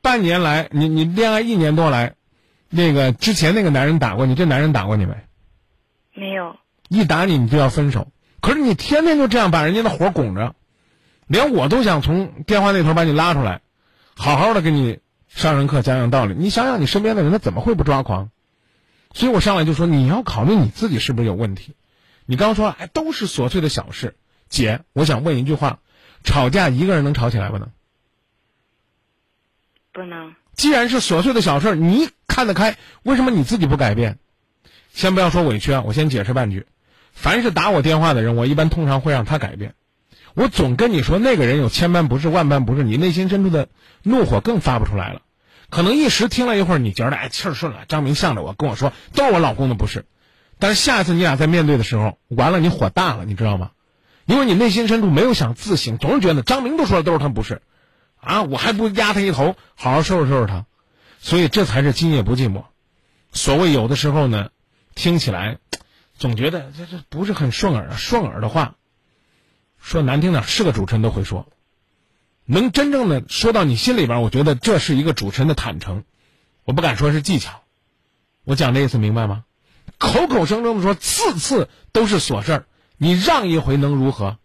S1: 半年来，你你恋爱一年多来，那个之前那个男人打过你，这男人打过你没？
S7: 没有。
S1: 一打你，你就要分手。可是你天天就这样把人家的火拱着，连我都想从电话那头把你拉出来，好好的给你上上课，讲讲道理。你想想，你身边的人他怎么会不抓狂？所以我上来就说，你要考虑你自己是不是有问题。你刚说，哎，都是琐碎的小事。姐，我想问一句话：吵架一个人能吵起来不能？
S7: 不能。
S1: 既然是琐碎的小事，你看得开，为什么你自己不改变？先不要说委屈啊，我先解释半句。凡是打我电话的人，我一般通常会让他改变。我总跟你说，那个人有千般不是万般不是，你内心深处的怒火更发不出来了。可能一时听了一会儿，你觉得哎气顺了，张明向着我跟我说都是我老公的不是。但是下一次你俩在面对的时候，完了你火大了，你知道吗？因为你内心深处没有想自省，总是觉得张明都说了都是他不是。啊！我还不压他一头，好好收拾收拾他，所以这才是今夜不寂寞。所谓有的时候呢，听起来总觉得这这不是很顺耳。顺耳的话，说难听点，是个主持人都会说。能真正的说到你心里边，我觉得这是一个主持人的坦诚。我不敢说是技巧，我讲这意思明白吗？口口声声的说，次次都是琐事儿，你让一回能如何？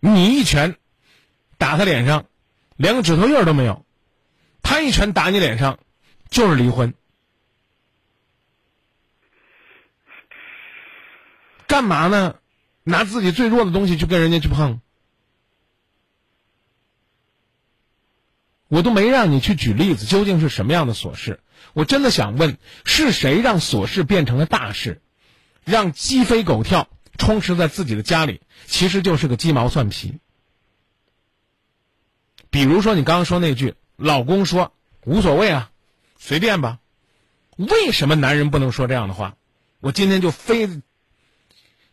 S1: 你一拳。打他脸上，连个指头印儿都没有。他一拳打你脸上，就是离婚。干嘛呢？拿自己最弱的东西去跟人家去碰。我都没让你去举例子，究竟是什么样的琐事？我真的想问，是谁让琐事变成了大事，让鸡飞狗跳充斥在自己的家里？其实就是个鸡毛蒜皮。比如说，你刚刚说那句“老公说无所谓啊，随便吧”，为什么男人不能说这样的话？我今天就非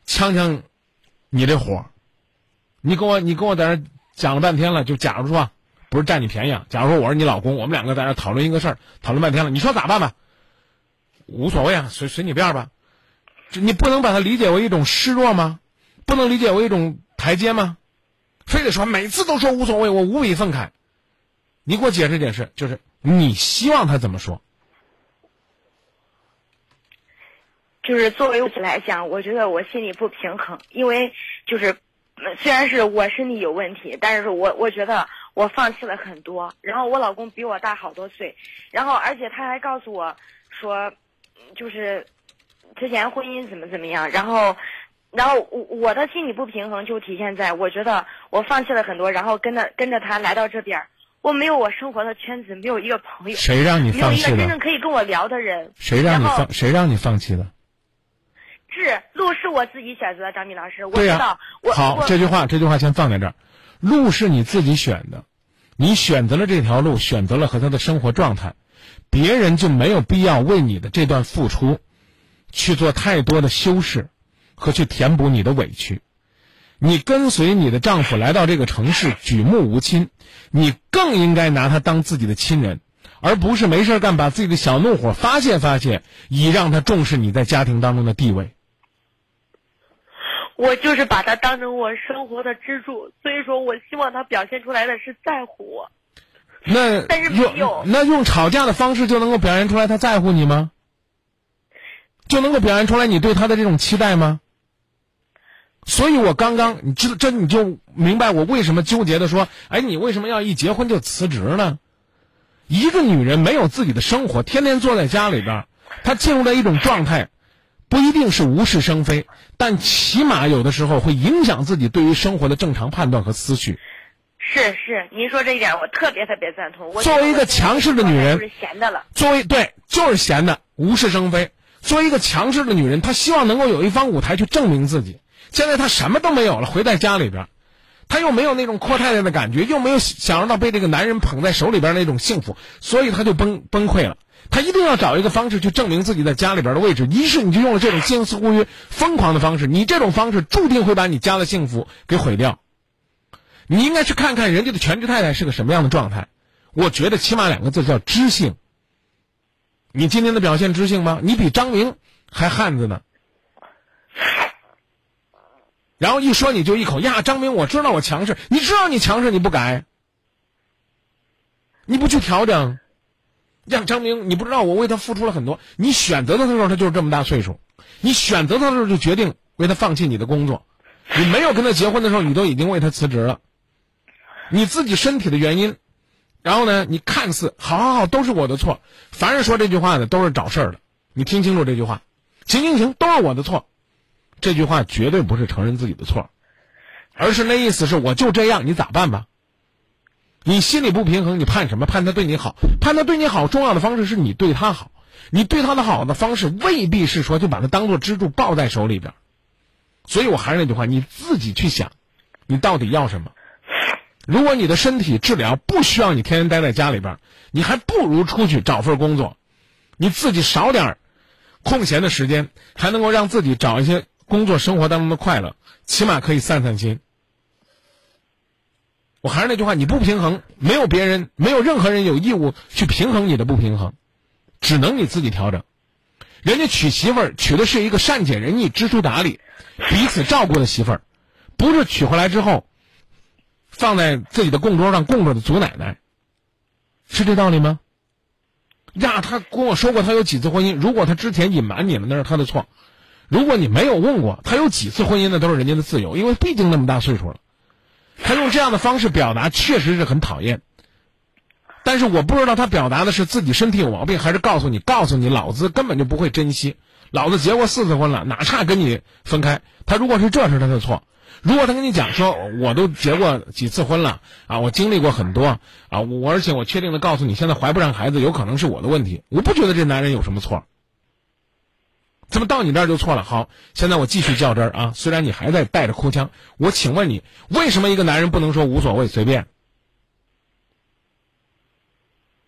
S1: 呛呛你这火，你跟我你跟我在这讲了半天了，就假如说不是占你便宜啊，假如说我是你老公，我们两个在这讨论一个事儿，讨论半天了，你说咋办吧？无所谓啊，随随你便吧。你不能把它理解为一种示弱吗？不能理解为一种台阶吗？非得说每次都说无所谓，我无比愤慨。你给我解释解释，就是你希望他怎么说？
S7: 就是作为我来讲，我觉得我心里不平衡，因为就是虽然是我身体有问题，但是我我觉得我放弃了很多。然后我老公比我大好多岁，然后而且他还告诉我说，就是之前婚姻怎么怎么样，然后。然后我我的心理不平衡就体现在我觉得我放弃了很多，然后跟着跟着他来到这边，我没有我生活的圈子，没有一个朋友，
S1: 谁让你放弃
S7: 没有一个真正可以跟我聊的人，
S1: 谁让你放谁让你放弃的？
S7: 是路是我自己选择，张明老师，我知道。
S1: 我好，这句话这句话先放在这儿，路是你自己选的，你选择了这条路，选择了和他的生活状态，别人就没有必要为你的这段付出去做太多的修饰。和去填补你的委屈，你跟随你的丈夫来到这个城市，举目无亲，你更应该拿他当自己的亲人，而不是没事干把自己的小怒火发泄发泄，以让他重视你在家庭当中的地位。
S7: 我就是把他当成我生活的支柱，所以说我希望他表现出来的是在乎我。
S1: 那
S7: 但是没有，
S1: 那用吵架的方式就能够表现出来他在乎你吗？就能够表现出来你对他的这种期待吗？所以我刚刚你知这你就明白我为什么纠结的说，哎，你为什么要一结婚就辞职呢？一个女人没有自己的生活，天天坐在家里边儿，她进入了一种状态，不一定是无事生非，但起码有的时候会影响自己对于生活的正常判断和思绪。
S7: 是是，您说这一点我特别特别赞同。我
S1: 作为一个强势的女人
S7: 就是闲的了。
S1: 作为对，就是闲的，无事生非。作为一个强势的女人，她希望能够有一方舞台去证明自己。现在她什么都没有了，回在家里边，她又没有那种阔太太的感觉，又没有享受到被这个男人捧在手里边那种幸福，所以她就崩崩溃了。他一定要找一个方式去证明自己在家里边的位置。于是你就用了这种近似乎于疯狂的方式，你这种方式注定会把你家的幸福给毁掉。你应该去看看人家的全职太太是个什么样的状态。我觉得起码两个字叫知性。你今天的表现知性吗？你比张明还汉子呢。然后一说你就一口呀，张明，我知道我强势，你知道你强势你不改，你不去调整，让，张明，你不知道我为他付出了很多。你选择他的时候，他就是这么大岁数，你选择他的时候就决定为他放弃你的工作，你没有跟他结婚的时候，你都已经为他辞职了，你自己身体的原因。然后呢，你看似好好好都是我的错，凡是说这句话的都是找事儿的。你听清楚这句话，行行行，都是我的错。这句话绝对不是承认自己的错，而是那意思是我就这样，你咋办吧？你心里不平衡，你盼什么？盼他对你好，盼他对你好，重要的方式是你对他好。你对他的好的方式未必是说就把他当做支柱抱在手里边。所以我还是那句话，你自己去想，你到底要什么？如果你的身体治疗不需要你天天待在家里边，你还不如出去找份工作，你自己少点空闲的时间，还能够让自己找一些工作生活当中的快乐，起码可以散散心。我还是那句话，你不平衡，没有别人，没有任何人有义务去平衡你的不平衡，只能你自己调整。人家娶媳妇儿娶的是一个善解人意、知书达理、彼此照顾的媳妇儿，不是娶回来之后。放在自己的供桌上供着的祖奶奶，是这道理吗？呀，他跟我说过他有几次婚姻，如果他之前隐瞒你们，那是他的错。如果你没有问过他有几次婚姻，那都是人家的自由，因为毕竟那么大岁数了。他用这样的方式表达，确实是很讨厌。但是我不知道他表达的是自己身体有毛病，还是告诉你，告诉你，老子根本就不会珍惜，老子结过四次婚了，哪差跟你分开？他如果是这是他的错。如果他跟你讲说，我都结过几次婚了啊，我经历过很多啊，我而且我确定的告诉你，现在怀不上孩子，有可能是我的问题。我不觉得这男人有什么错，怎么到你这儿就错了？好，现在我继续较真儿啊，虽然你还在带着哭腔，我请问你，为什么一个男人不能说无所谓随便？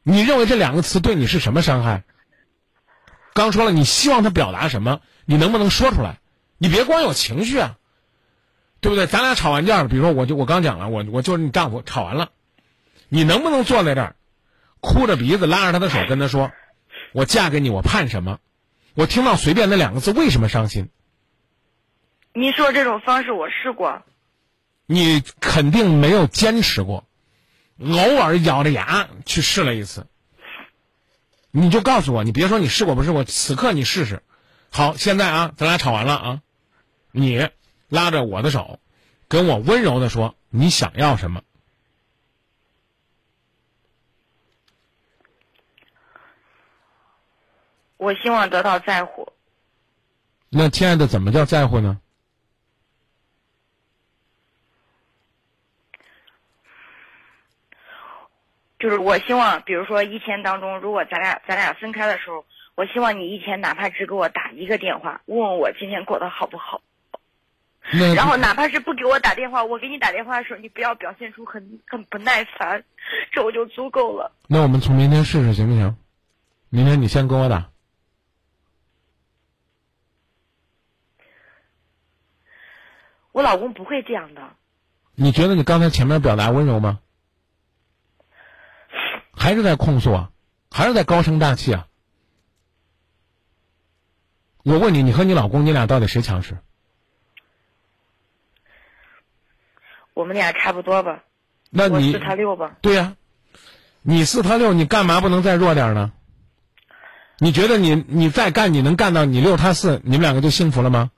S1: 你认为这两个词对你是什么伤害？刚说了，你希望他表达什么？你能不能说出来？你别光有情绪啊！对不对？咱俩吵完架了，比如说，我就我刚讲了，我我就是你丈夫，吵完了，你能不能坐在这儿，哭着鼻子拉着他的手跟他说：“我嫁给你，我盼什么？”我听到“随便”那两个字，为什么伤心？
S7: 您说这种方式我试过，
S1: 你肯定没有坚持过，偶尔咬着牙去试了一次。你就告诉我，你别说你试过不试过，此刻你试试。好，现在啊，咱俩吵完了啊，你。拉着我的手，跟我温柔的说：“你想要什么？”
S7: 我希望得到在乎。
S1: 那亲爱的，怎么叫在乎呢？
S7: 就是我希望，比如说一天当中，如果咱俩咱俩分开的时候，我希望你一天哪怕只给我打一个电话，问问我今天过得好不好。然后哪怕是不给我打电话，我给你打电话的时候，你不要表现出很很不耐烦，这我就足够了。
S1: 那我们从明天试试行不行？明天你先给我打。
S7: 我老公不会这样的。
S1: 你觉得你刚才前面表达温柔吗？还是在控诉啊？还是在高声大气啊？我问你，你和你老公，你俩到底谁强势？
S7: 我们俩差不多吧，
S1: 那你
S7: 四他六吧？
S1: 对呀，你四他六，你干嘛不能再弱点呢？你觉得你你再干，你能干到你六他四，你们两个就幸福了吗？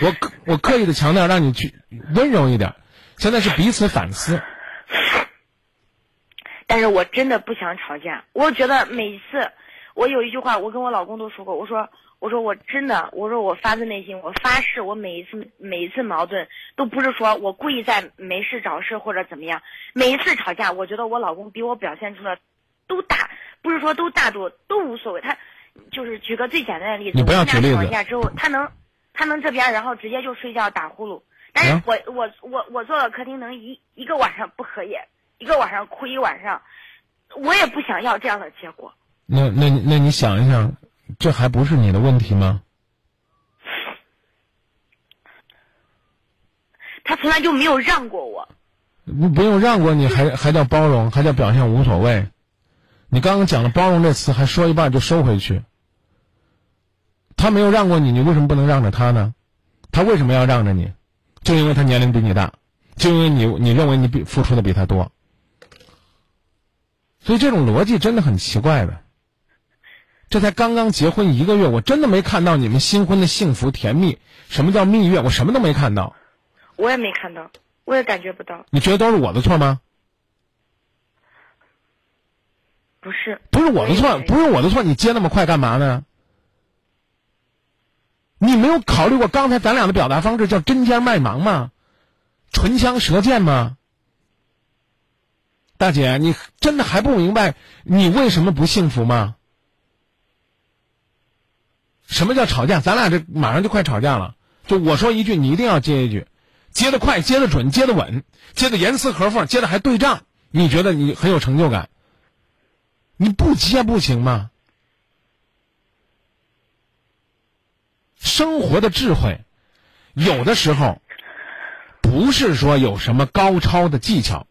S1: 我刻我刻意的强调让你去温柔一点，现在是彼此反思。
S7: 但是我真的不想吵架，我觉得每一次，我有一句话，我跟我老公都说过，我说我说我真的，我说我发自内心，我发誓，我每一次每一次矛盾都不是说我故意在没事找事或者怎么样，每一次吵架，我觉得我老公比我表现出的都大，不是说都大度都无所谓，他就是举个最简单的例子，
S1: 你不要举
S7: 吵架之后，他能他们这边然后直接就睡觉打呼噜，但是
S1: 啊
S7: 我我我我坐到客厅能一一个晚上不合眼，一个晚上哭一晚上，我也不想要这样的结果。
S1: 那那你那你想一想，这还不是你的问题吗？
S7: 他从来就没有让过我，
S1: 不不用让过你，还还叫包容，还叫表现无所谓。你刚刚讲了“包容”这词，还说一半就收回去。他没有让过你，你为什么不能让着他呢？他为什么要让着你？就因为他年龄比你大，就因为你你认为你比付出的比他多。所以这种逻辑真的很奇怪的。这才刚刚结婚一个月，我真的没看到你们新婚的幸福甜蜜。什么叫蜜月？我什么都没看到。
S7: 我也没看到，我也感觉不到，
S1: 你觉得都是我的错吗？
S7: 不是，
S1: 不是我的错，不是我的错，你接那么快干嘛呢？你没有考虑过刚才咱俩的表达方式叫针尖麦芒吗？唇枪舌剑吗？大姐，你真的还不明白你为什么不幸福吗？什么叫吵架？咱俩这马上就快吵架了。就我说一句，你一定要接一句，接得快，接得准，接得稳，接得严丝合缝，接得还对仗。你觉得你很有成就感？你不接不行吗？生活的智慧，有的时候不是说有什么高超的技巧，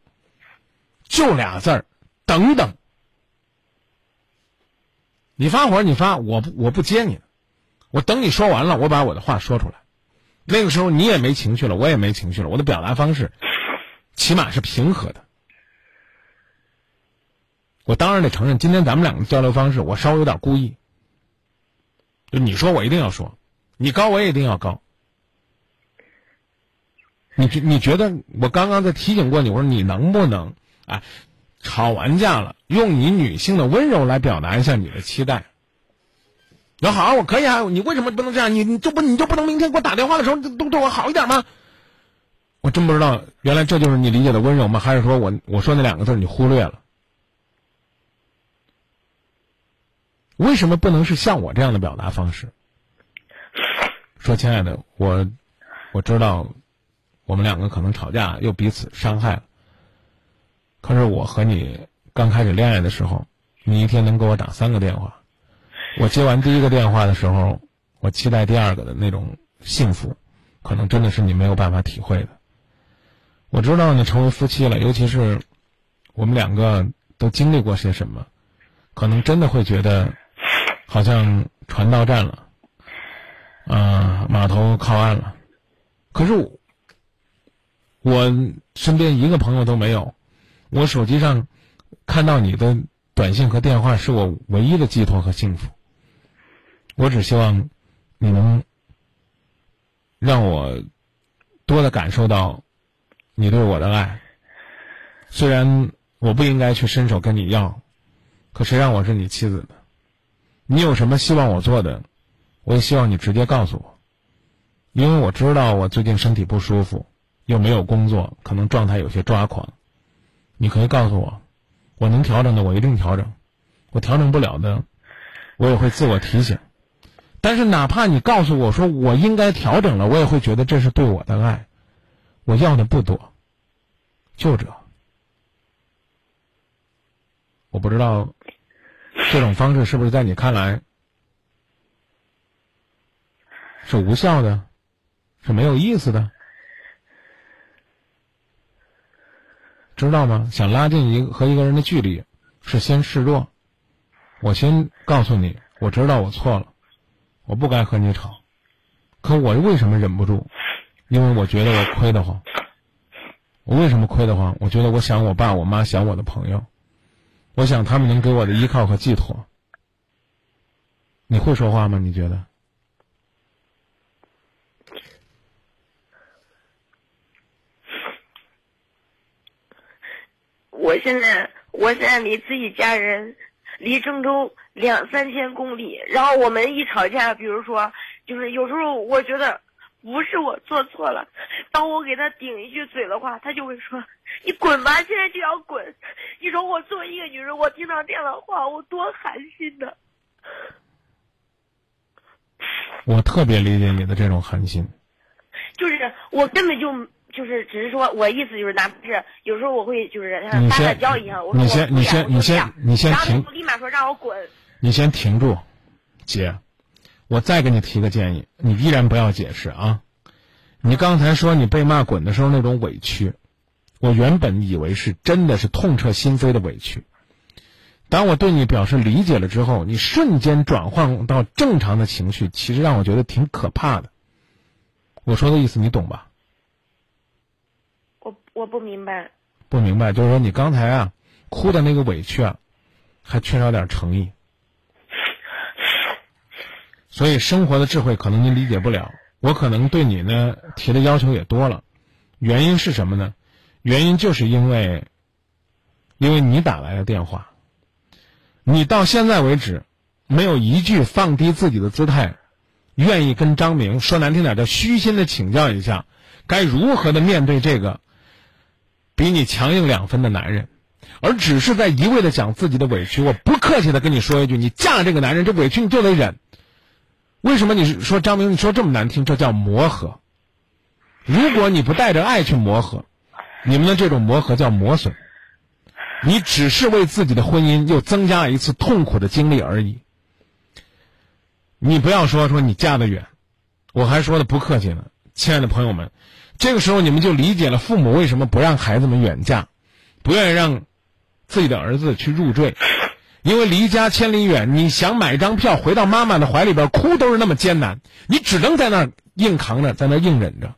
S1: 就俩字儿，等等。你发火你发，我不我不接你，我等你说完了，我把我的话说出来。那个时候你也没情绪了，我也没情绪了，我的表达方式起码是平和的。我当然得承认，今天咱们两个的交流方式，我稍微有点故意。就你说我一定要说，你高我也一定要高。你你觉得我刚刚在提醒过你，我说你能不能啊，吵完架了，用你女性的温柔来表达一下你的期待。那好，我可以啊，你为什么不能这样？你你就不你就不能明天给我打电话的时候都对我好一点吗？我真不知道，原来这就是你理解的温柔吗？还是说我我说那两个字你忽略了？为什么不能是像我这样的表达方式？说亲爱的，我我知道我们两个可能吵架又彼此伤害了。可是我和你刚开始恋爱的时候，你一天能给我打三个电话。我接完第一个电话的时候，我期待第二个的那种幸福，可能真的是你没有办法体会的。我知道你成为夫妻了，尤其是我们两个都经历过些什么，可能真的会觉得。好像船到站了，啊，码头靠岸了，可是我身边一个朋友都没有，我手机上看到你的短信和电话是我唯一的寄托和幸福。我只希望你能让我多的感受到你对我的爱。虽然我不应该去伸手跟你要，可谁让我是你妻子呢？你有什么希望我做的，我也希望你直接告诉我，因为我知道我最近身体不舒服，又没有工作，可能状态有些抓狂。你可以告诉我，我能调整的我一定调整，我调整不了的，我也会自我提醒。但是哪怕你告诉我说我应该调整了，我也会觉得这是对我的爱。我要的不多，就这。我不知道。这种方式是不是在你看来是无效的，是没有意思的？知道吗？想拉近一个和一个人的距离，是先示弱。我先告诉你，我知道我错了，我不该和你吵。可我为什么忍不住？因为我觉得我亏得慌。我为什么亏得慌？我觉得我想我爸我妈想我的朋友。我想他们能给我的依靠和寄托。你会说话吗？你觉得？
S7: 我现在我现在离自己家人离郑州两三千公里，然后我们一吵架，比如说就是有时候我觉得不是我做错了，当我给他顶一句嘴的话，他就会说你滚吧，现在就要滚。你说我作为一个女人，我听到这样的话，我多寒心呢。
S1: 我特别理解你的这种寒心。
S7: 就是我根本就就是只是说我意思就是哪怕是有时候我会就是像撒
S1: 你先
S7: 个娇一样，我说
S1: 你先你先你先你先停
S7: 立马说让我滚。
S1: 你先停住，姐，我再给你提个建议，你依然不要解释啊。你刚才说你被骂滚的时候那种委屈，我原本以为是真的是痛彻心扉的委屈。当我对你表示理解了之后，你瞬间转换到正常的情绪，其实让我觉得挺可怕的。我说的意思你懂吧？
S7: 我不明白，
S1: 不明白，就是说你刚才啊哭的那个委屈啊，还缺少点诚意。所以生活的智慧可能您理解不了，我可能对你呢提的要求也多了，原因是什么呢？原因就是因为，因为你打来的电话，你到现在为止没有一句放低自己的姿态，愿意跟张明说难听点叫虚心的请教一下，该如何的面对这个比你强硬两分的男人，而只是在一味的讲自己的委屈。我不客气的跟你说一句，你嫁这个男人，这委屈你就得忍。为什么你说张明？你说这么难听，这叫磨合。如果你不带着爱去磨合，你们的这种磨合叫磨损。你只是为自己的婚姻又增加了一次痛苦的经历而已。你不要说说你嫁得远，我还说的不客气呢，亲爱的朋友们，这个时候你们就理解了父母为什么不让孩子们远嫁，不愿意让自己的儿子去入赘，因为离家千里远，你想买张票回到妈妈的怀里边哭都是那么艰难，你只能在那硬扛着，在那硬忍着。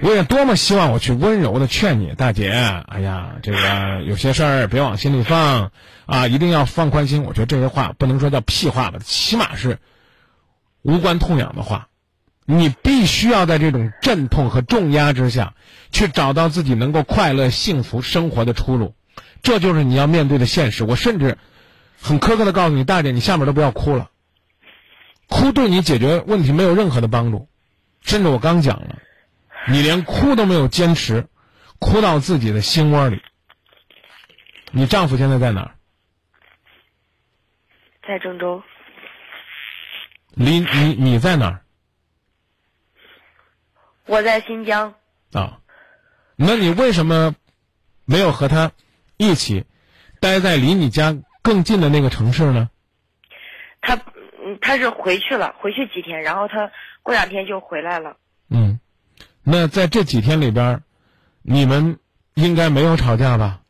S1: 我也多么希望我去温柔的劝你，大姐，哎呀，这个有些事儿别往心里放啊，一定要放宽心。我觉得这些话不能说叫屁话吧，起码是无关痛痒的话。你必须要在这种阵痛和重压之下，去找到自己能够快乐、幸福生活的出路，这就是你要面对的现实。我甚至很苛刻的告诉你，大姐，你下面都不要哭了，哭对你解决问题没有任何的帮助，甚至我刚讲了。你连哭都没有坚持，哭到自己的心窝里。你丈夫现在在哪儿？
S7: 在郑州，
S1: 离你你在哪儿
S7: 我在新疆，
S1: 啊？那你为什么没有和他一起待在离你家更近的那个城市呢？
S7: 他嗯他是回去了，回去几天，然后他过两天就回来了。
S1: 嗯，那在这几天里边儿，你们应该没有吵架吧？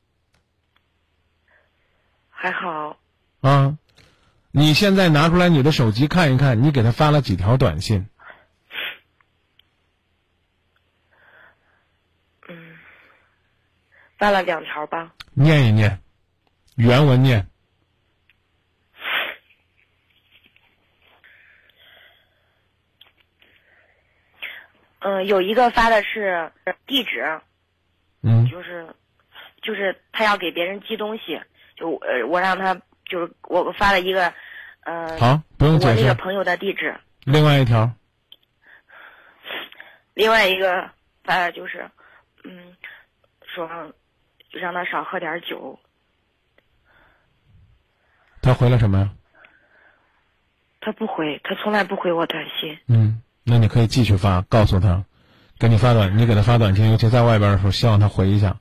S7: 还好，
S1: 啊，你现在拿出来你的手机看一看，你给他发了几条短信？
S7: 发了两条吧。
S1: 念一念，原文念。
S7: 嗯，有一个发的是地址，
S1: 嗯
S7: 就是就是他要给别人寄东西，就呃我让他就是我发了一个，呃，
S1: 好，不用
S7: 我
S1: 解释。
S7: 那个朋友的地址，
S1: 另外一条，
S7: 另外一个发的就是，嗯，说让他少喝点酒，
S1: 他回了什么呀？
S7: 他不回，他从来不回我短信。
S1: 嗯，那你可以继续发，告诉他，给你发短，你给他发短信，尤其在外边的时候，希望他回一下，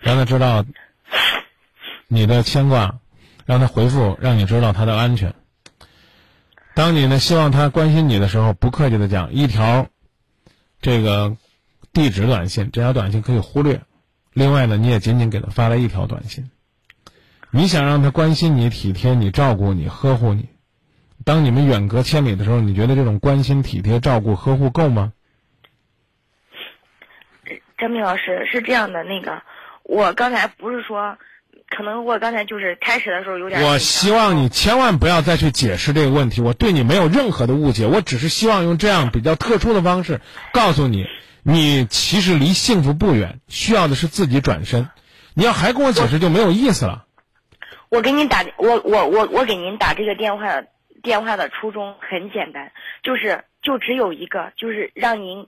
S1: 让他知道你的牵挂，让他回复，让你知道他的安全。当你呢希望他关心你的时候，不客气的讲，一条这个地址短信，这条短信可以忽略。另外呢，你也仅仅给他发了一条短信，你想让他关心你、体贴你、照顾你、呵护你。当你们远隔千里的时候，你觉得这种关心、体贴、照顾、呵护够吗？
S7: 张明老师是这样的，那个我刚才不是说，可能我刚才就是开始的时候有点。
S1: 我希望你千万不要再去解释这个问题，我对你没有任何的误解，我只是希望用这样比较特殊的方式告诉你，你其实离幸福不远，需要的是自己转身，你要还跟我解释就没有意思了。
S7: 我给您打，我我我我给您打这个电话，电话的初衷很简单，就是就只有一个，就是让您，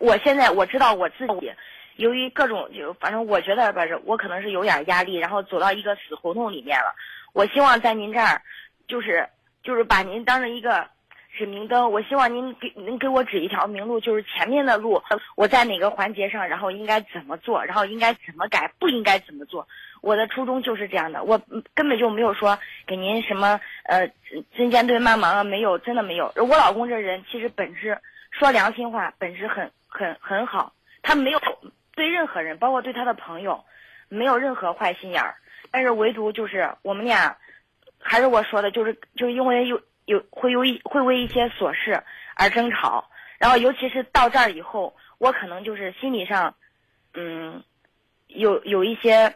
S7: 我现在我知道我自己，由于各种就反正我觉得吧，我可能是有点压力，然后走到一个死胡同里面了。我希望在您这儿，就是就是把您当成一个指明灯，我希望您给能给我指一条明路，就是前面的路，我在哪个环节上，然后应该怎么做，然后应该怎么改，不应该怎么做。我的初衷就是这样的，我根本就没有说给您什么呃针尖对麦芒啊，没有，真的没有。我老公这人其实本质说良心话，本质很很很好，他没有对任何人，包括对他的朋友，没有任何坏心眼儿。但是唯独就是我们俩，还是我说的，就是就因为有有会有一会为一些琐事而争吵，然后尤其是到这儿以后，我可能就是心理上，嗯，有有一些。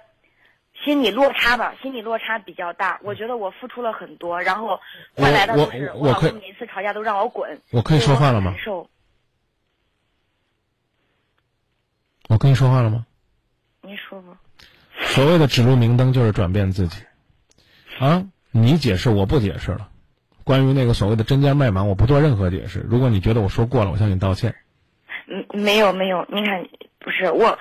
S7: 心理落差吧，心理落差比较大。我觉得我付出了很多，然后换来的都是我老公每次吵架都让我滚。
S1: 我可以说话了吗？我跟你说话了吗？
S7: 你说吧。
S1: 所谓的指路明灯就是转变自己，啊，你解释我不解释了。关于那个所谓的针尖麦芒，我不做任何解释。如果你觉得我说过了，我向你道歉。
S7: 嗯，没有没有，你看，不是我。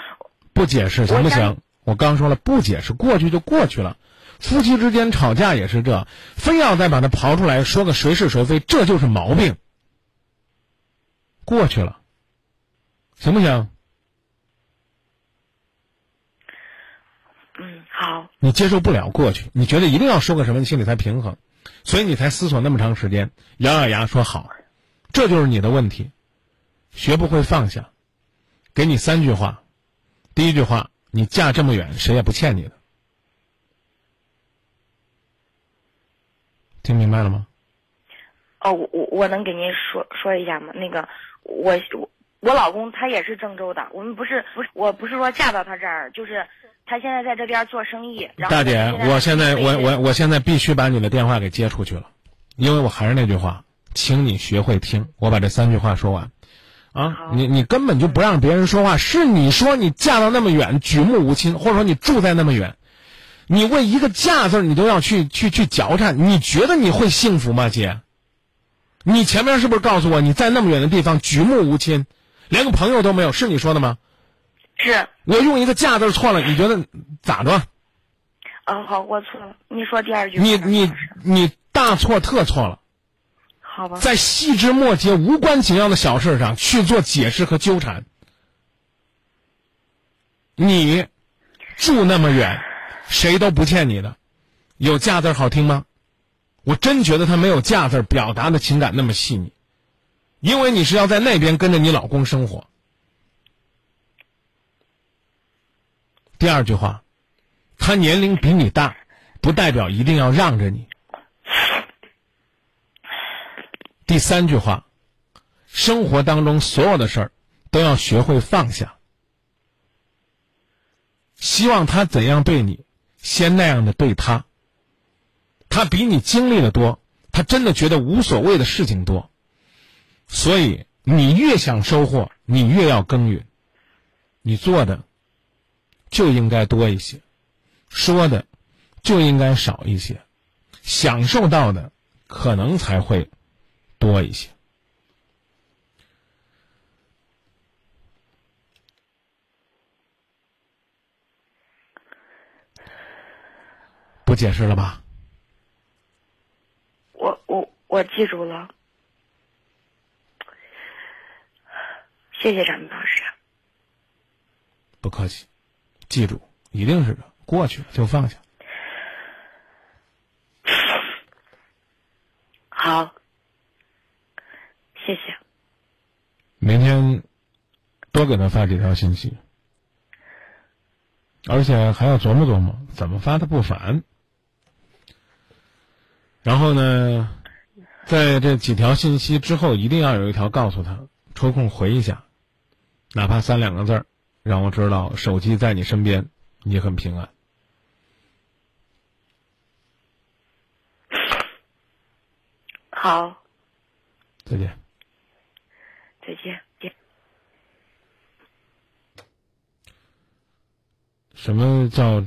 S1: 不解释行不行？我刚说了，不解释，过去就过去了。夫妻之间吵架也是这，非要再把它刨出来说个谁是谁非，这就是毛病。过去了，行不行？
S7: 嗯，好。
S1: 你接受不了过去，你觉得一定要说个什么，你心里才平衡，所以你才思索那么长时间，咬咬牙说好，这就是你的问题，学不会放下。给你三句话，第一句话。你嫁这么远，谁也不欠你的，听明白了吗？
S7: 哦，我我我能给您说说一下吗？那个，我我我老公他也是郑州的，我们不是不是，我不是说嫁到他这儿，就是他现在在这边做生意。
S1: 大姐，我现在我我我现在必须把你的电话给接出去了，因为我还是那句话，请你学会听，我把这三句话说完。啊，你你根本就不让别人说话，是你说你嫁到那么远，举目无亲，或者说你住在那么远，你为一个嫁字你都要去去去嚼缠，你觉得你会幸福吗，姐？你前面是不是告诉我你在那么远的地方举目无亲，连个朋友都没有？是你说的吗？
S7: 是。
S1: 我用一个嫁字错了，你觉得咋着？
S7: 啊，好，我错了。你说第二句。
S1: 你你你大错特错了。好吧在细枝末节、无关紧要的小事上去做解释和纠缠，你住那么远，谁都不欠你的。有“嫁”字好听吗？我真觉得他没有“嫁”字表达的情感那么细腻，因为你是要在那边跟着你老公生活。第二句话，他年龄比你大，不代表一定要让着你。第三句话，生活当中所有的事儿都要学会放下。希望他怎样对你，先那样的对他。他比你经历的多，他真的觉得无所谓的事情多。所以你越想收获，你越要耕耘。你做的就应该多一些，说的就应该少一些，享受到的可能才会。多一些，不解释了吧？
S7: 我我我记住了，谢谢张明老师。
S1: 不客气，记住，一定是的，过去了就放下。
S7: 好。谢谢。
S1: 明天多给他发几条信息，而且还要琢磨琢磨怎么发他不烦。然后呢，在这几条信息之后，一定要有一条告诉他，抽空回一下，哪怕三两个字儿，让我知道手机在你身边，你很平安。
S7: 好。
S1: 再见。
S7: 再见。
S1: 什么叫？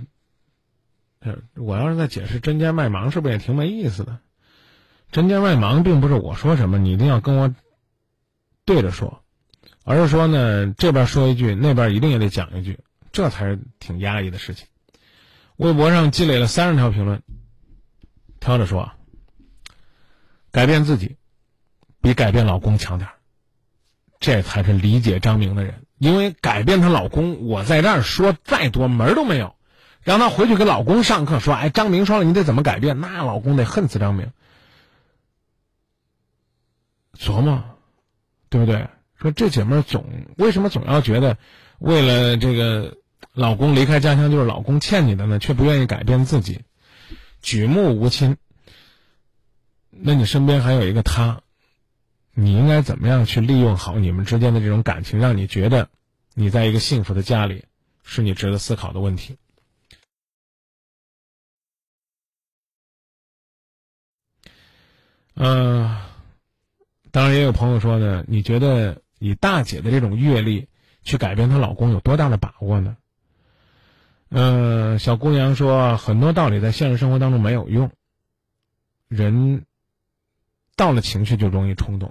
S1: 呃，我要是再解释针尖麦芒，是不是也挺没意思的？针尖麦芒并不是我说什么，你一定要跟我对着说，而是说呢，这边说一句，那边一定也得讲一句，这才是挺压抑的事情。微博上积累了三十条评论，挑着说，改变自己比改变老公强点，这才是理解张明的人。因为改变她老公，我在这儿说再多门都没有。让她回去给老公上课，说：“哎，张明说了，你得怎么改变？”那老公得恨死张明。琢磨，对不对？说这姐们儿总为什么总要觉得，为了这个老公离开家乡就是老公欠你的呢？却不愿意改变自己，举目无亲。那你身边还有一个他，你应该怎么样去利用好你们之间的这种感情，让你觉得你在一个幸福的家里，是你值得思考的问题。嗯。当然，也有朋友说呢，你觉得以大姐的这种阅历去改变她老公有多大的把握呢？嗯，小姑娘说，很多道理在现实生活当中没有用。人到了情绪就容易冲动，